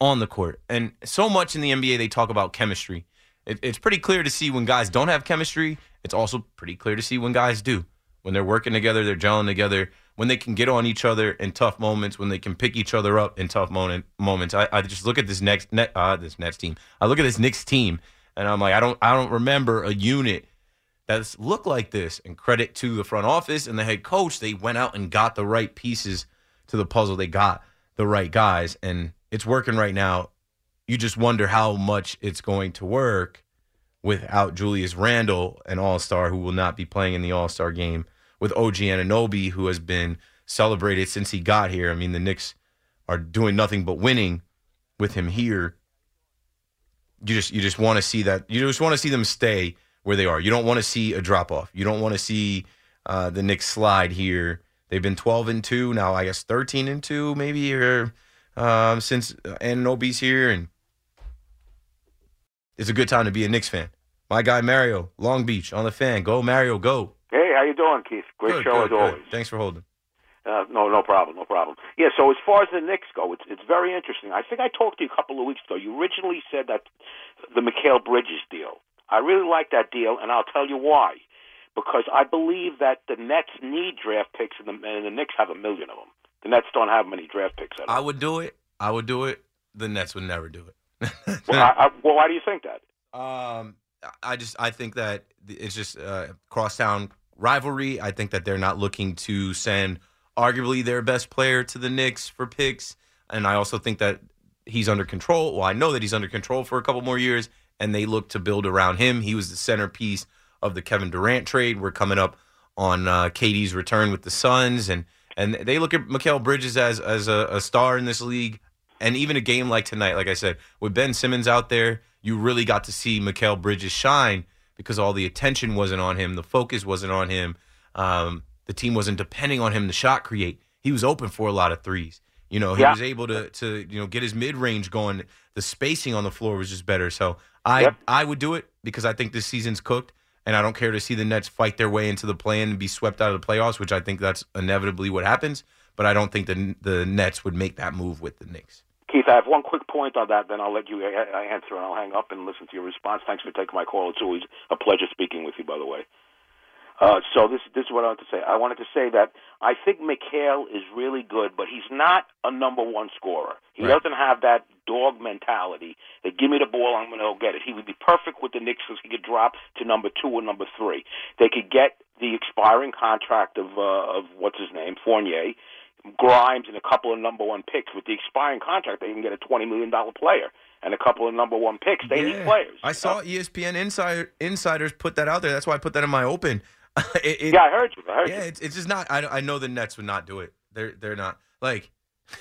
on the court, and so much in the NBA they talk about chemistry. It, it's pretty clear to see when guys don't have chemistry. It's also pretty clear to see when guys do. When they're working together, they're gelling together when they can get on each other in tough moments, when they can pick each other up in tough moment, moments. I, I just look at this next net, uh, this next team. I look at this Knicks team, and I'm like, I don't, I don't remember a unit that's looked like this. And credit to the front office and the head coach, they went out and got the right pieces to the puzzle. They got the right guys, and it's working right now. You just wonder how much it's going to work without Julius Randle, an All Star who will not be playing in the All Star game with OG Anunoby, who has been celebrated since he got here. I mean, the Knicks are doing nothing but winning with him here. You just you just want to see that you just want to see them stay where they are. You don't want to see a drop off. You don't want to see uh, the Knicks slide here. They've been 12 and two now. I guess 13 and two maybe or um, since Anunoby's here, and it's a good time to be a Knicks fan. My guy Mario, Long Beach on the fan. Go Mario, go. Hey, how you doing, Keith? Great Good, show good, as good. always. Thanks for holding. Uh, no, no problem, no problem. Yeah, so as far as the Knicks go, it's it's very interesting. I think I talked to you a couple of weeks ago. You originally said that the Mikal Bridges deal. I really like that deal, and I'll tell you why. Because I believe that the Nets need draft picks, and the, and the Knicks have a million of them. The Nets don't have many draft picks. At all. I would do it. I would do it. The Nets would never do it. well, I, I, well, why do you think that? Um, I just I think that it's just uh, crosstown rivalry. I think that they're not looking to send arguably their best player to the Knicks for picks, and I also think that he's under control. Well, I know that he's under control for a couple more years, and they look to build around him. He was the centerpiece of the Kevin Durant trade. We're coming up on uh, KD's return with the Suns, and and they look at Mikal Bridges as as a, a star in this league. And even a game like tonight, like I said, with Ben Simmons out there, you really got to see Mikal Bridges shine because all the attention wasn't on him, the focus wasn't on him. Um, the team wasn't depending on him to shot create. He was open for a lot of threes. You know, he Yeah. was able to to you know get his mid range going. The spacing on the floor was just better. So I Yep. I would do it because I think this season's cooked, and I don't care to see the Nets fight their way into the play and be swept out of the playoffs, which I think that's inevitably what happens. But I don't think the the Nets would make that move with the Knicks. Keith, I have one quick point on that, then I'll let you answer and I'll hang up and listen to your response. Thanks for taking my call. It's always a pleasure speaking with you, by the way. Uh, so this this is what I wanted to say. I wanted to say that I think Mikal is really good, but he's not a number one scorer. He Right. doesn't have that dog mentality. That give me the ball, I'm going to go get it. He would be perfect with the Knicks because he could drop to number two or number three. They could get the expiring contract of uh, of what's his name Fournier Grimes and a couple of number one picks. With the expiring contract, they can get a twenty million dollar player and a couple of number one picks. They need players. I saw ESPN insider, insiders put that out there. That's why I put that in my open. It- it- Yeah, I heard you. I heard yeah, you. it's, it's just not. I, I know the Nets would not do it. They're they're not like.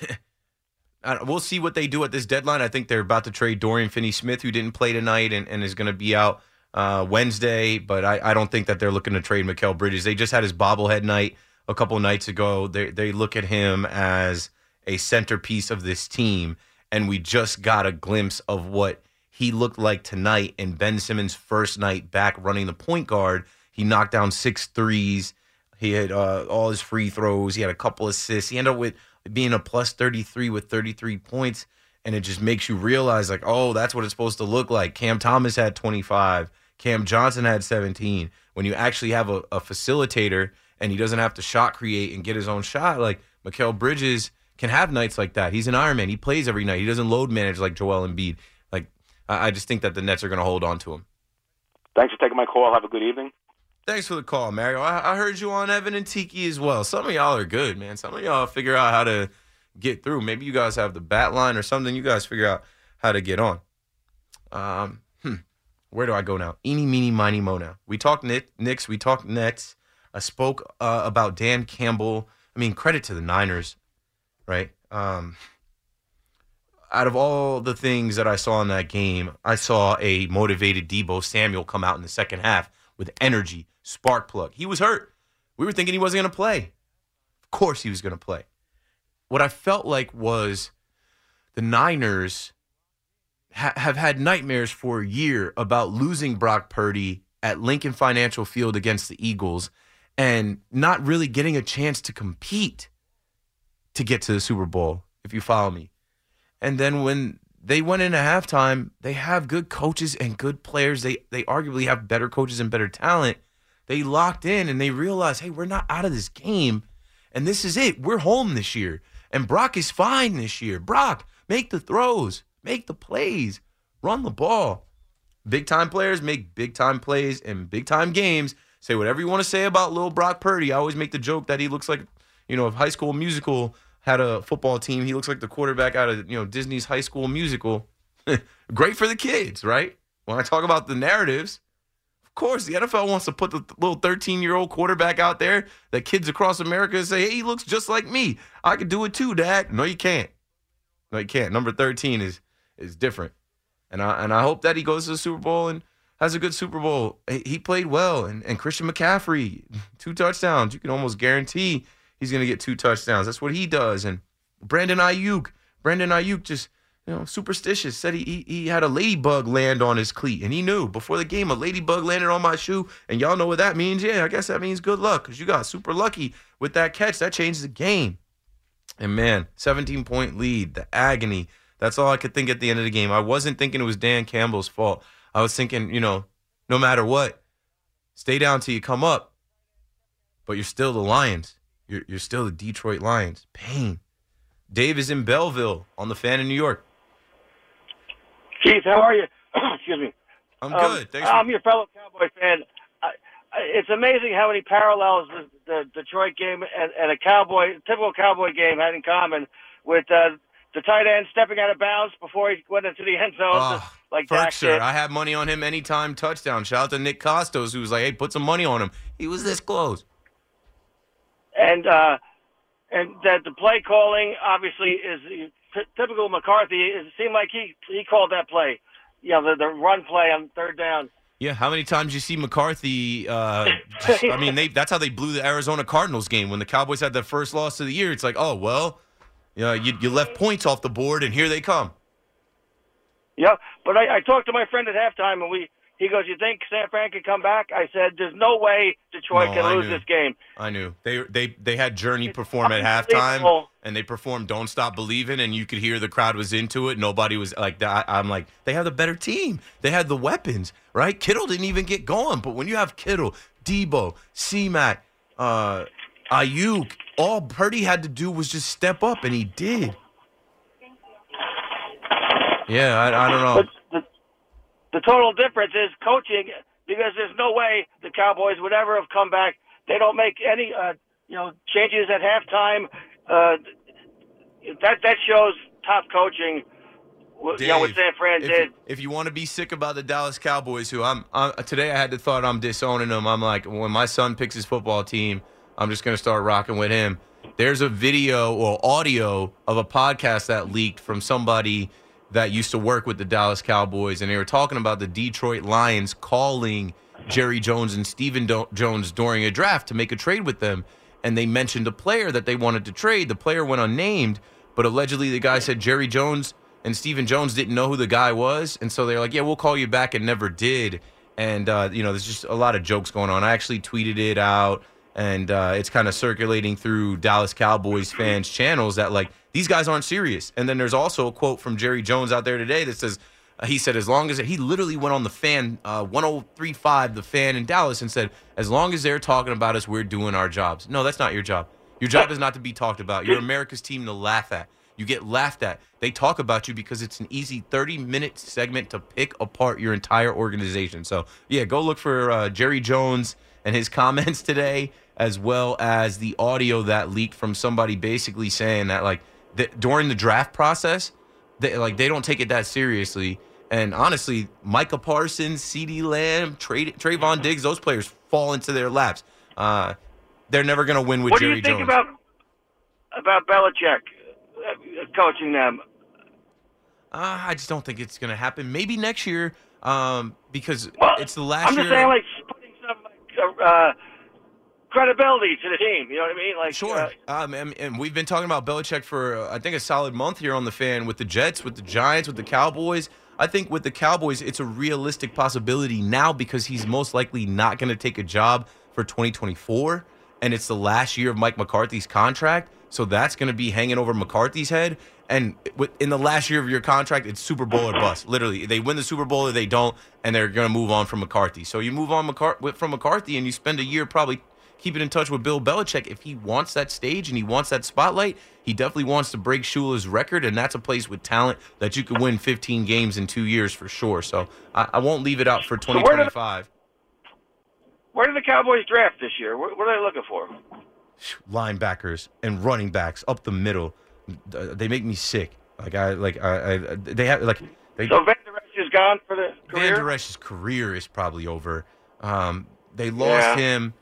We'll see what they do at this deadline. I think they're about to trade Dorian Finney-Smith, who didn't play tonight and, and is going to be out uh, Wednesday. But I, I don't think that they're looking to trade Mikal Bridges. They just had his bobblehead night a couple nights ago. They they look at him as a centerpiece of this team, and we just got a glimpse of what he looked like tonight in Ben Simmons' first night back running the point guard. He knocked down six threes. He had uh, all his free throws. He had a couple assists. He ended up with being a plus 33 with 33 points. And it just makes you realize, like, oh, that's what it's supposed to look like. Cam Thomas had 25. Cam Johnson had 17. When you actually have a, a facilitator and he doesn't have to shot create and get his own shot, like Mikal Bridges can have nights like that. He's an Iron Man. He plays every night. He doesn't load manage like Joel Embiid. Like, I, I just think that the Nets are going to hold on to him. Thanks for taking my call. Have a good evening. Thanks for the call, Mario. I, I heard you on Evan and Tiki as well. Some of y'all are good, man. Some of y'all figure out how to get through. Maybe you guys have the bat line or something. You guys figure out how to get on. Um, hmm. Where do I go now? Eeny, meeny, miny, mo now. We talked Knick- Knicks. We talked Nets. I spoke uh, about Dan Campbell. I mean, credit to the Niners, right? Um, out of all the things that I saw in that game, I saw a motivated Deebo Samuel come out in the second half with energy, spark plug. He was hurt. We were thinking he wasn't going to play. Of course, he was going to play. What I felt like was the Niners ha- have had nightmares for a year about losing Brock Purdy at Lincoln Financial Field against the Eagles and not really getting a chance to compete to get to the Super Bowl, if you follow me. And then when they went into halftime, they have good coaches and good players. They they arguably have better coaches and better talent. They locked in and they realized, hey, we're not out of this game. And this is it. We're home this year. And Brock is fine this year. Brock, make the throws, make the plays, run the ball. Big time players make big time plays in big time games. Say whatever you want to say about Lil Brock Purdy. I always make the joke that he looks like, you know, if High School Musical had a football team, he looks like the quarterback out of, you know, Disney's High School Musical. Great for the kids, right? When I talk about the narratives, of course, the NFL wants to put the little 13 year old quarterback out there that kids across America say, hey, he looks just like me. I could do it too, Dad. No, you can't. No, you can't. Number 13 is is different. And I and I hope that he goes to the Super Bowl and has a good Super Bowl. He played well. And, and Christian McCaffrey, two touchdowns. You can almost guarantee he's going to get two touchdowns. That's what he does. And Brandon Aiyuk, Brandon Aiyuk just you know, superstitious. Said he, he he had a ladybug land on his cleat, and he knew before the game a ladybug landed on my shoe. And y'all know what that means? Yeah, I guess that means good luck because you got super lucky with that catch. That changed the game. And man, 17 point lead, the agony. That's all I could think at the end of the game. I wasn't thinking it was Dan Campbell's fault. I was thinking, you know, no matter what, stay down till you come up. But you're still the Lions. You're, you're still the Detroit Lions. Pain. Dave is in Belleville on the fan in New York. Keith, how are you? Excuse me. I'm Um, good. Thanks. I'm your fellow Cowboy fan. I, I, it's amazing how many parallels the, the Detroit game and, and a Cowboy, typical Cowboy game had in common with uh, the tight end stepping out of bounds before he went into the end zone, Oh, like Berkshire. I had money on him anytime touchdown. Shout out to Nick Costos, who was like, hey, put some money on him. He was this close. and uh, and that the play calling obviously is typical McCarthy. It seemed like he he called that play, you know, the the run play on third down. Yeah, how many times you see McCarthy? Uh, just- I mean, they, that's how they blew the Arizona Cardinals game when the Cowboys had their first loss of the year. It's like, oh well, you know, you, you left points off the board, and here they come. Yeah, but I, I talked to my friend at halftime, and we he goes, "You think San Fran can come back?" I said, "There's no way Detroit No, can I lose knew. this game." I knew they they they had Journey perform at halftime, unbelievable. and they performed "Don't Stop Believing," and you could hear the crowd was into it. Nobody was like that. I'm like, they have the better team. They had the weapons, right? Kittle didn't even get going, but when you have Kittle, Deebo, C-Mac, uh, Aiyuk, all Purdy had to do was just step up, and he did. Yeah, I, I don't know. But the, the total difference is coaching because there's no way the Cowboys would ever have come back. They don't make any uh, you know changes at halftime. uh, that that shows top coaching. wh- You know what San Fran if, did. If you want to be sick about the Dallas Cowboys, who I'm uh, today, I had the thought I'm disowning them. I'm like, when my son picks his football team, I'm just going to start rocking with him. There's a video or audio of a podcast that leaked from somebody that used to work with the Dallas Cowboys, and they were talking about the Detroit Lions calling Jerry Jones and Stephen Do- Jones during a draft to make a trade with them. And they mentioned a player that they wanted to trade. The player went unnamed, but allegedly the guy said Jerry Jones and Stephen Jones didn't know who the guy was, and so they're like, "Yeah, we'll call you back," and never did. And uh, you know, there's just a lot of jokes going on. I actually tweeted it out, and uh, it's kind of circulating through Dallas Cowboys fans channels that like these guys aren't serious. And then there's also a quote from Jerry Jones out there today that says. Uh, he said, as long as he literally went on the fan, uh, 1035, the fan in Dallas, and said, as long as they're talking about us, we're doing our jobs. No, that's not your job. Your job is not to be talked about. You're America's team to laugh at. You get laughed at. They talk about you because it's an easy 30 minute segment to pick apart your entire organization. So, yeah, go look for uh, Jerry Jones and his comments today, as well as the audio that leaked from somebody basically saying that, like, that during the draft process, they, like they don't take it that seriously. And honestly, Micah Parsons, CeeDee Lamb, Tra- Trevon Diggs, those players fall into their laps. Uh, they're never going to win with Jerry Jones. what do you think Jones. about about Belichick uh, coaching them? Uh, I just don't think it's going to happen. Maybe next year, um, because it's the last I'm year. just saying, like putting some like, uh, credibility to the team. You know what I mean? Like, Sure. uh, Um, and, and we've been talking about Belichick for, uh, I think, a solid month here on the fan with the Jets, with the Giants, with the Cowboys. I think with the Cowboys, it's a realistic possibility now because he's most likely not going to take a job for 2024. And it's the last year of Mike McCarthy's contract. So that's going to be hanging over McCarthy's head. And in the last year of your contract, it's Super Bowl or bust. Literally, they win the Super Bowl or they don't, and they're going to move on from McCarthy. So you move on McCar- from McCarthy, and you spend a year probably keeping in touch with Bill Belichick. If he wants that stage and he wants that spotlight, he definitely wants to break Shula's record, and that's a place with talent that you could win 15 games in two years for sure. So I, I won't leave it out for where did- 2025. where did the Cowboys draft this year? What, what are they looking for? Linebackers and running backs up the middle, they make me sick. Like I like I, I they have like they. So Van Der Esch is gone for the Van career. Der Esch's career is probably over. Um, they lost Yeah. him,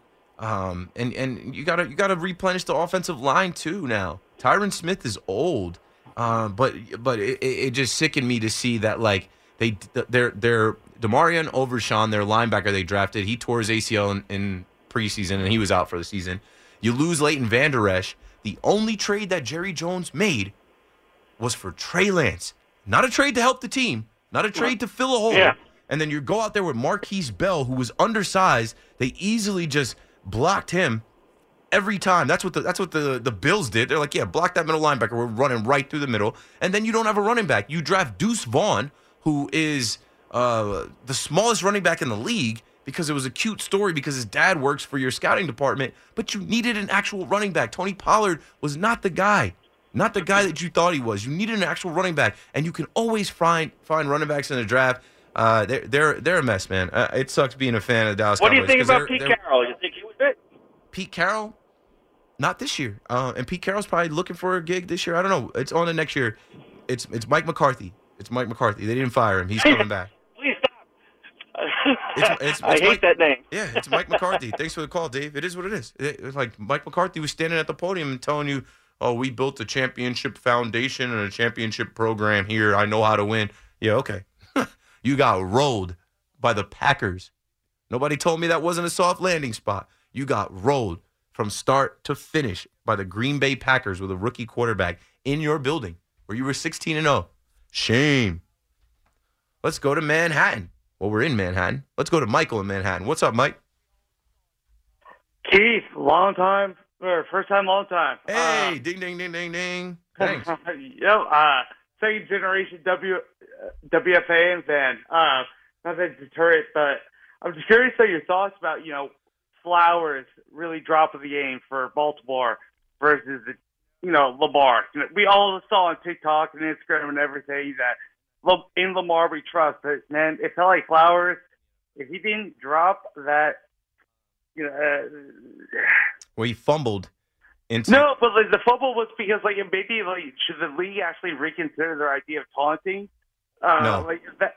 um, and and you gotta you gotta replenish the offensive line too now. Tyron Smith is old, um, but but it, it just sickened me to see that like they they're they're DeMarvion Overshown, their linebacker they drafted, he tore his ACL in, in preseason and he was out for the season. You lose Leighton Vander Esch. The only trade that Jerry Jones made was for Trey Lance. Not a trade to help the team, not a trade to fill a hole. Yeah. And then you go out there with Markquese Bell, who was undersized. They easily just blocked him every time. That's what the that's what the, the Bills did. They're like, yeah, block that middle linebacker. We're running right through the middle. And then you don't have a running back. You draft Deuce Vaughn, who is uh, the smallest running back in the league because it was a cute story because his dad works for your scouting department, but you needed an actual running back. Tony Pollard was not the guy. Not the guy that you thought he was. You needed an actual running back, and you can always find find running backs in the draft. Uh, they're they're they're a mess, man. Uh, it sucks being a fan of Dallas What do you think about Pete they're- Carroll? You think he was? Pete Carroll, not this year. Uh, and Pete Carroll's probably looking for a gig this year. I don't know. It's on the next year. It's it's Mike McCarthy. It's Mike McCarthy. They didn't fire him. He's coming back. Please stop. It's, it's, I hate Mike- that name. Yeah, it's Mike McCarthy. Thanks for the call, Dave. It is what it is. It- it's like Mike McCarthy was standing at the podium and telling you, "Oh, we built a championship foundation and a championship program here. I know how to win." Yeah, okay. you got rolled by the Packers. Nobody told me that wasn't a soft landing spot. You got rolled from start to finish by the Green Bay Packers with a rookie quarterback in your building where you were 16 and 0. Shame. Let's go to Manhattan. Well, we're in Manhattan. Let's go to Michael in Manhattan. What's up, Mike? Keith, long time or first time, long time. Hey, ding, ding, ding, ding, ding. Thanks. yep, uh, second generation W uh, WFAN fan. Uh, not to deter it, but I'm just curious of your thoughts about you know Flowers really drop of the game for Baltimore versus the, you know Lamar. We all saw on TikTok and Instagram and everything that in Lamar we trust, but man, it felt like Flowers. If he didn't drop that, you know, uh, Well, he fumbled into No, but like, the fumble was because like maybe like should the league actually reconsider their idea of taunting? Uh, No. Like that,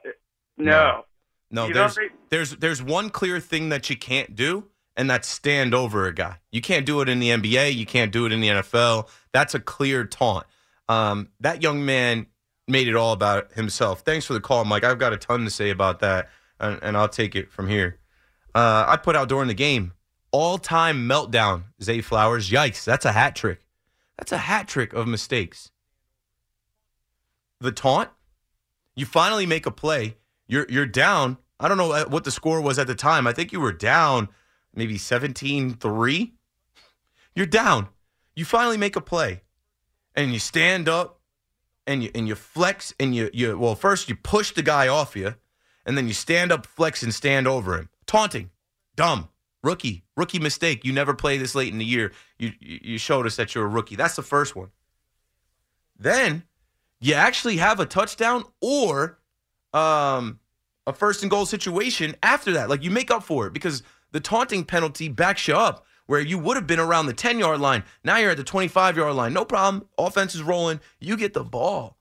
no. No, You know, there's they- there's there's one clear thing that you can't do, and that's stand over a guy. You can't do it in the NBA. You can't do it in the NFL. That's a clear taunt. Um, that young man made it all about himself. Thanks for the call, Mike. I've got a ton to say about that, and, and I'll take it from here. Uh, I put out during the game all time meltdown. Zay Flowers. Yikes! That's a hat trick. That's a hat trick of mistakes. The taunt. You finally make a play. You're you're down. I don't know uh, what the score was at the time. I think you were down maybe 17-3. You're down. You finally make a play. And you stand up and you and you flex and you you well first you push the guy off you and then you stand up flex and stand over him. Taunting. Dumb. Rookie. Rookie mistake. You never play this late in the year. You you showed us that you're a rookie. That's the first one. Then you actually have a touchdown or um, a first and goal situation after that. Like you make up for it because the taunting penalty backs you up where you would have been around the 10 yard line. Now you're at the 25 yard line. No problem. Offense is rolling. You get the ball.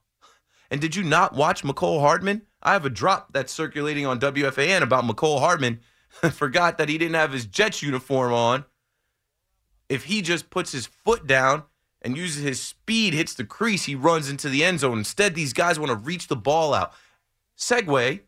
And did you not watch Mecole Hardman? I have a drop that's circulating on WFAN about Mecole Hardman. Forgot that he didn't have his Jets uniform on. If he just puts his foot down and uses his speed, hits the crease, he runs into the end zone. Instead, these guys want to reach the ball out. Segue,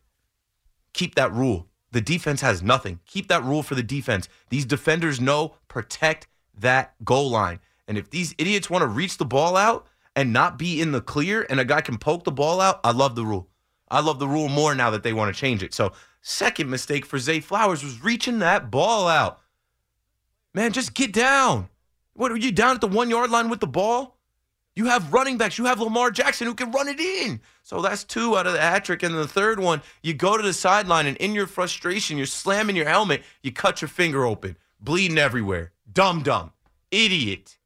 keep that rule. The defense has nothing. Keep that rule for the defense. These defenders know protect that goal line. And if these idiots want to reach the ball out and not be in the clear and a guy can poke the ball out, I love the rule. I love the rule more now that they want to change it. So, second mistake for Zay Flowers was reaching that ball out. Man, just get down. What are you down at the one yard line with the ball? You have running backs. You have Lamar Jackson who can run it in. So that's two out of the hat trick. And the third one, you go to the sideline and in your frustration, you're slamming your helmet. You cut your finger open, bleeding everywhere. Dumb, dumb. Idiot.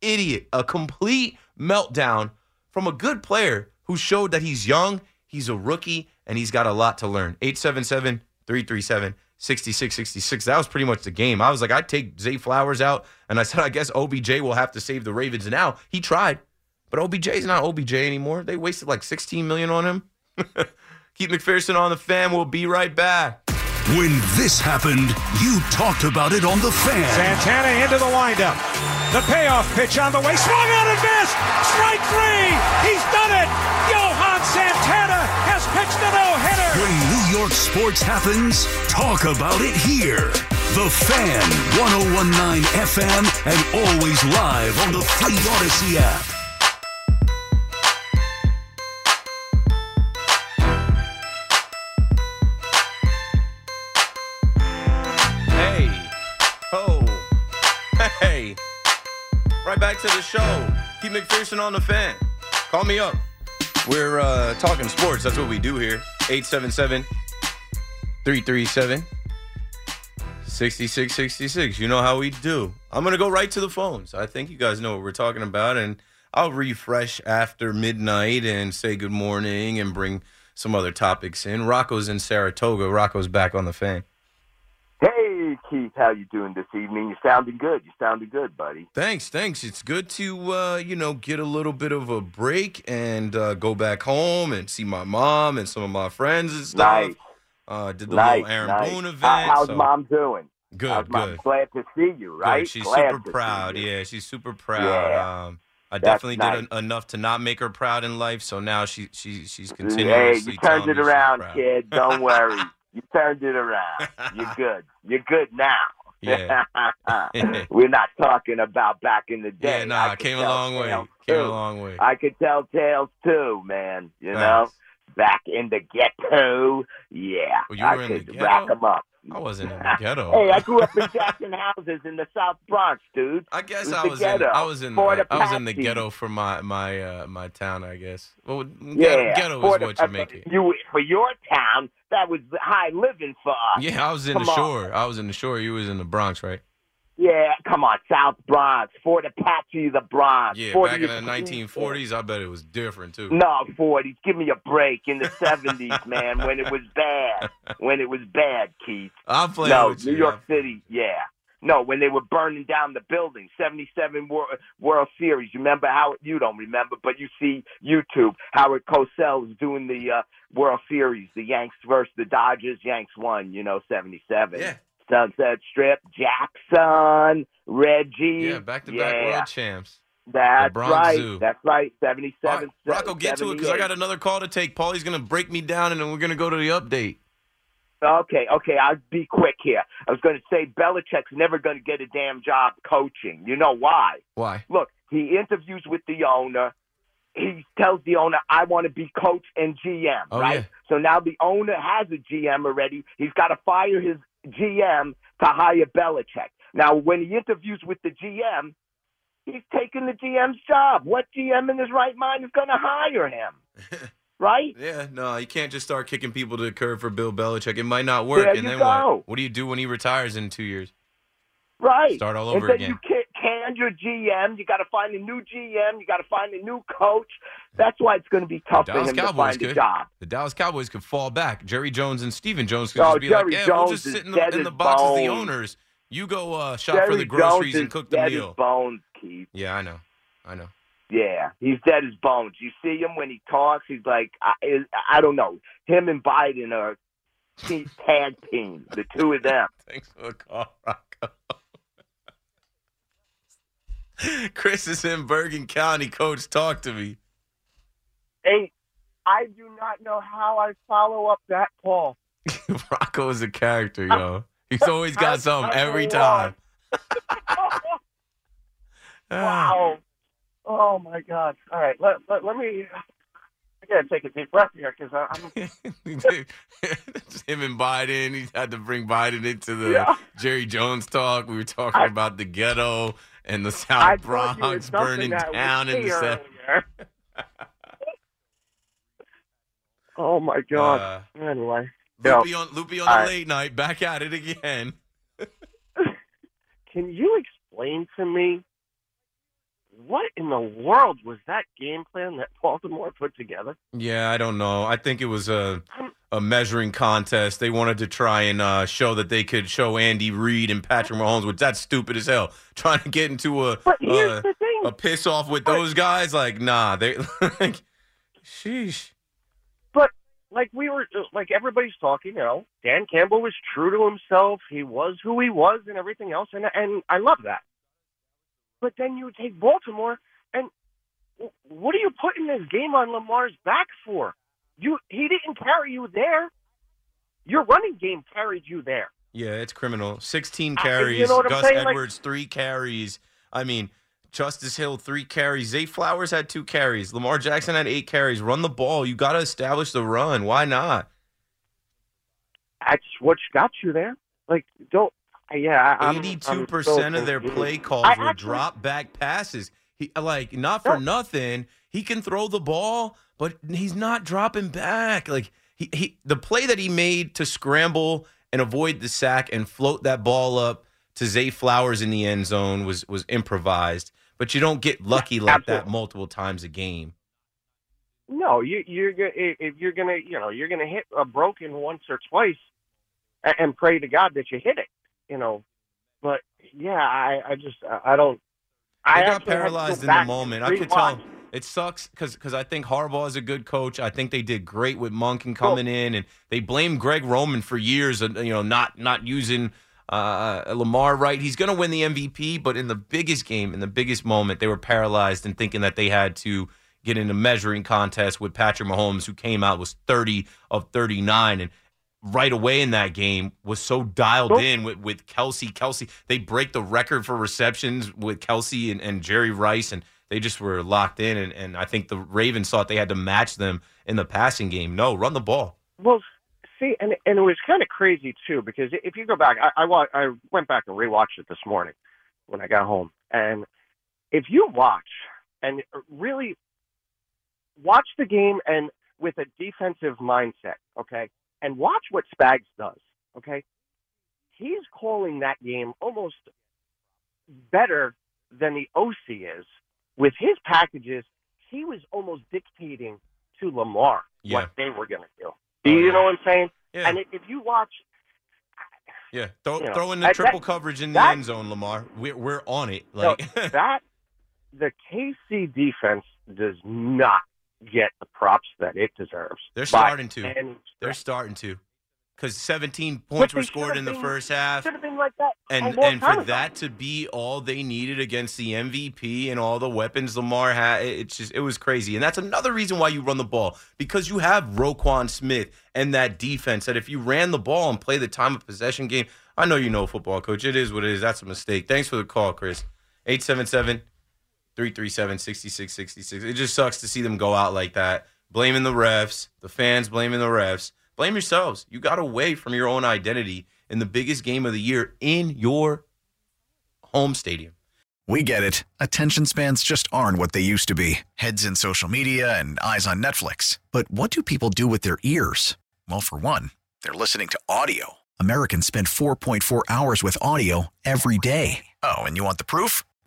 Idiot. A complete meltdown from a good player who showed that he's young, he's a rookie, and he's got a lot to learn. 877 337 6666. That was pretty much the game. I was like, I'd take Zay Flowers out, and I said, I guess OBJ will have to save the Ravens now. He tried, but OBJ's not OBJ anymore. They wasted like 16 million on him. Keith McPherson on the fan. We'll be right back. When this happened, you talked about it on the fan. Santana into the windup. The payoff pitch on the way. Swung on and missed. Strike three. He's done it. Johan Santana has pitched a no-hitter. When New York sports happens, talk about it here. The Fan, 1019 FM, and always live on the Free Audacy app. Hey. Oh. Hey. Right back to the show. Keith McPherson on the fan. Call me up. We're uh, talking sports. That's what we do here. 877 337 6666. You know how we do. I'm going to go right to the phones. I think you guys know what we're talking about. And I'll refresh after midnight and say good morning and bring some other topics in. Rocco's in Saratoga. Rocco's back on the fan. Hey, Keith, how you doing this evening? You sounding good. You sounding good, buddy. Thanks, thanks. It's good to uh, you know get a little bit of a break and uh, go back home and see my mom and some of my friends and stuff. Nice. Uh, did the nice, little Aaron nice. Boone event. How- how's so- mom doing? Good, How's mom? good. Glad to see you, right? Good. She's Glad super proud. Yeah, she's super proud. Yeah. Um, I That's definitely nice. did en- enough to not make her proud in life. So now she she she's Hey, continuously. you turned it around, kid. Don't worry. You turned it around. You're good. You're good now. Yeah. We're not talking about back in the day. Yeah, nah, I came a long way. tales, Came a long way. I could tell tales too, man. You Nice. know, back in the ghetto. Yeah, Well, you I were in the could ghetto? rack 'em up. I wasn't in the ghetto. Hey, I grew up in Jackson houses in the South Bronx, dude. I guess It I was in ghetto. I was in the, I was in the ghetto for my my uh, my town. I guess. Well, Yeah, ghetto, ghetto Fort is what you make it. You for your town, that was high living for us. Yeah, I was in Come the on. shore. I was in the shore. You was in the Bronx, right? Yeah, come on, South Bronx, Fort Apache, the Bronx. Yeah, 40 back in the 1940s, I bet it was different too. No, 40s. Give me a break. In the 70s, man, when it was bad. When it was bad, Keith. I'm playing no, with New you. York City, yeah. No, when they were burning down the building, 77 World, World Series. You remember how, you don't remember, but you see YouTube, Howard Cosell was doing the uh, World Series, the Yanks versus the Dodgers. Yanks won, you know, 77. Yeah. Sunset Strip, Jackson, Reggie. Yeah, back to back Yeah. world champs. That's right. Zoo. That's right. 77. Rocco, get to it because I got another call to take. Paulie's going to break me down, and then we're going to go to the update. Okay, okay, I'll be quick here. I was going to say Belichick's never going to get a damn job coaching. You know why? Why? Look, he interviews with the owner. He tells the owner, I want to be coach and GM, Oh, right? yeah. So now the owner has a GM already. He's got to fire his GM to hire Belichick. Now, when he interviews with the GM, he's taking the GM's job. What GM in his right mind is going to hire him? right? Yeah, no, you can't just start kicking people to the curb for Bill Belichick. It might not work, There and you then go. what? What do you do when he retires in two years? Right. Start all over again. you your GM. You got to find a new GM. You got to find a new coach. That's why it's going to be tough for Dallas him to find could. a job. The Dallas Cowboys could fall back. Jerry Jones and Stephen Jones could No, just be Jerry like, "Yeah, we'll just sit in the, in the box as the owners. You go uh, shop Jerry for the groceries Jones and cook the dead meal." Bones, Keith. Yeah, I know, I know. Yeah, he's dead as bones. You see him when he talks. He's like, I, I don't know. Him and Biden are tag team. The two of them. Thanks for the call, Rocco. Chris is in Bergen County. Coach, talk to me. Hey, I do not know how I follow up that call. Rocco is a character, yo. He's always got something every time. Ah. wow. Oh my God! All right, let let, let me. I gotta take a deep breath here because I'm. Him and Biden. He had to bring Biden into the Yeah. Jerry Jones talk. We were talking I- about the ghetto and the South were Bronx burning down in the. Oh my God! Uh, anyway, no. Loopy on, Loopy on the late night. Back at it again. Can you explain to me what in the world was that game plan that Baltimore put together? Yeah, I don't know. I think it was a a measuring contest. They wanted to try and uh, show that they could show Andy Reid and Patrick Mahomes, which that's stupid as hell. Trying to get into a here's uh, the thing. a piss off with those guys, like nah, they like, sheesh. But like we were, like everybody's talking, you know, Dan Campbell was true to himself. He was who he was, and everything else, and and I love that. But then you take Baltimore, and what are you putting this game on Lamar's back for? You he didn't carry you there. Your running game carried you there. Yeah, it's criminal. 16 I- you carries. know Gus saying? Like- Edwards, three carries. I mean, Justice Hill, three carries. Zay Flowers had two carries. Lamar Jackson had eight carries. Run the ball. You got to establish the run. Why not? That's what got you there. Like don't. Yeah, I- I'm- I'm Eighty-two so percent of their play calls I were actually- drop back passes. He like not for nothing. He can throw the ball, but he's not dropping back. Like he, he the play that he made to scramble and avoid the sack and float that ball up to Zay Flowers in the end zone was was improvised. But you don't get lucky like that multiple times a game. No, you you're if you're gonna you know you're gonna hit a broken once or twice, and pray to God that you hit it. You know, but yeah, I I just I don't. I I got actually had to go paralyzed in the moment. I could tell it sucks because because I think Harbaugh is a good coach. I think they did great with Monken coming in, and they blamed Greg Roman for years. uh, You know, not not using uh, Lamar right. He's going to win the MVP, but in the biggest game, in the biggest moment, they were paralyzed and thinking that they had to get in a measuring contest with Patrick Mahomes, who came out was thirty of thirty nine, and right away in that game was so dialed in with, with Kelce. Kelce, they break the record for receptions with Kelce and, and Jerry Rice, and they just were locked in. And, and I think the Ravens thought they had to match them in the passing game. No, run the ball. Well, see, and and it was kind of crazy too because if you go back, I I, wa- I went back and rewatched it this morning when I got home, and if you watch and really watch the game and with a defensive mindset, okay, and watch what Spags does, okay, he's calling that game almost better than the OC is with his packages. He was almost dictating to Lamar Yeah. what they were going to do. Oh, do you know what I'm saying? Yeah. And if you watch, Yeah, throw, You know, throw in the triple that- coverage in the that- end zone, Lamar. We're we're on it. No, Like that the KC defense does not get the props that it deserves. they're starting to. They're starting to. Because 17 points were scored in the been- first half. Should have been like that. And and for ago. that to be all they needed against the MVP and all the weapons Lamar had, it's just it was crazy. And that's another reason why you run the ball because you have Roquan Smith and that defense. That if you ran the ball and play the time of possession game, I know you know football, coach. It is what it is. That's a mistake. Thanks for the call, Chris. 877 337 6666. It just sucks to see them go out like that, blaming the refs, the fans blaming the refs. Blame yourselves. You got away from your own identity in the biggest game of the year in your home stadium. We get it. Attention spans just aren't what they used to be heads in social media and eyes on Netflix. But what do people do with their ears? Well, for one, they're listening to audio. Americans spend 4.4 hours with audio every day. Oh, and you want the proof?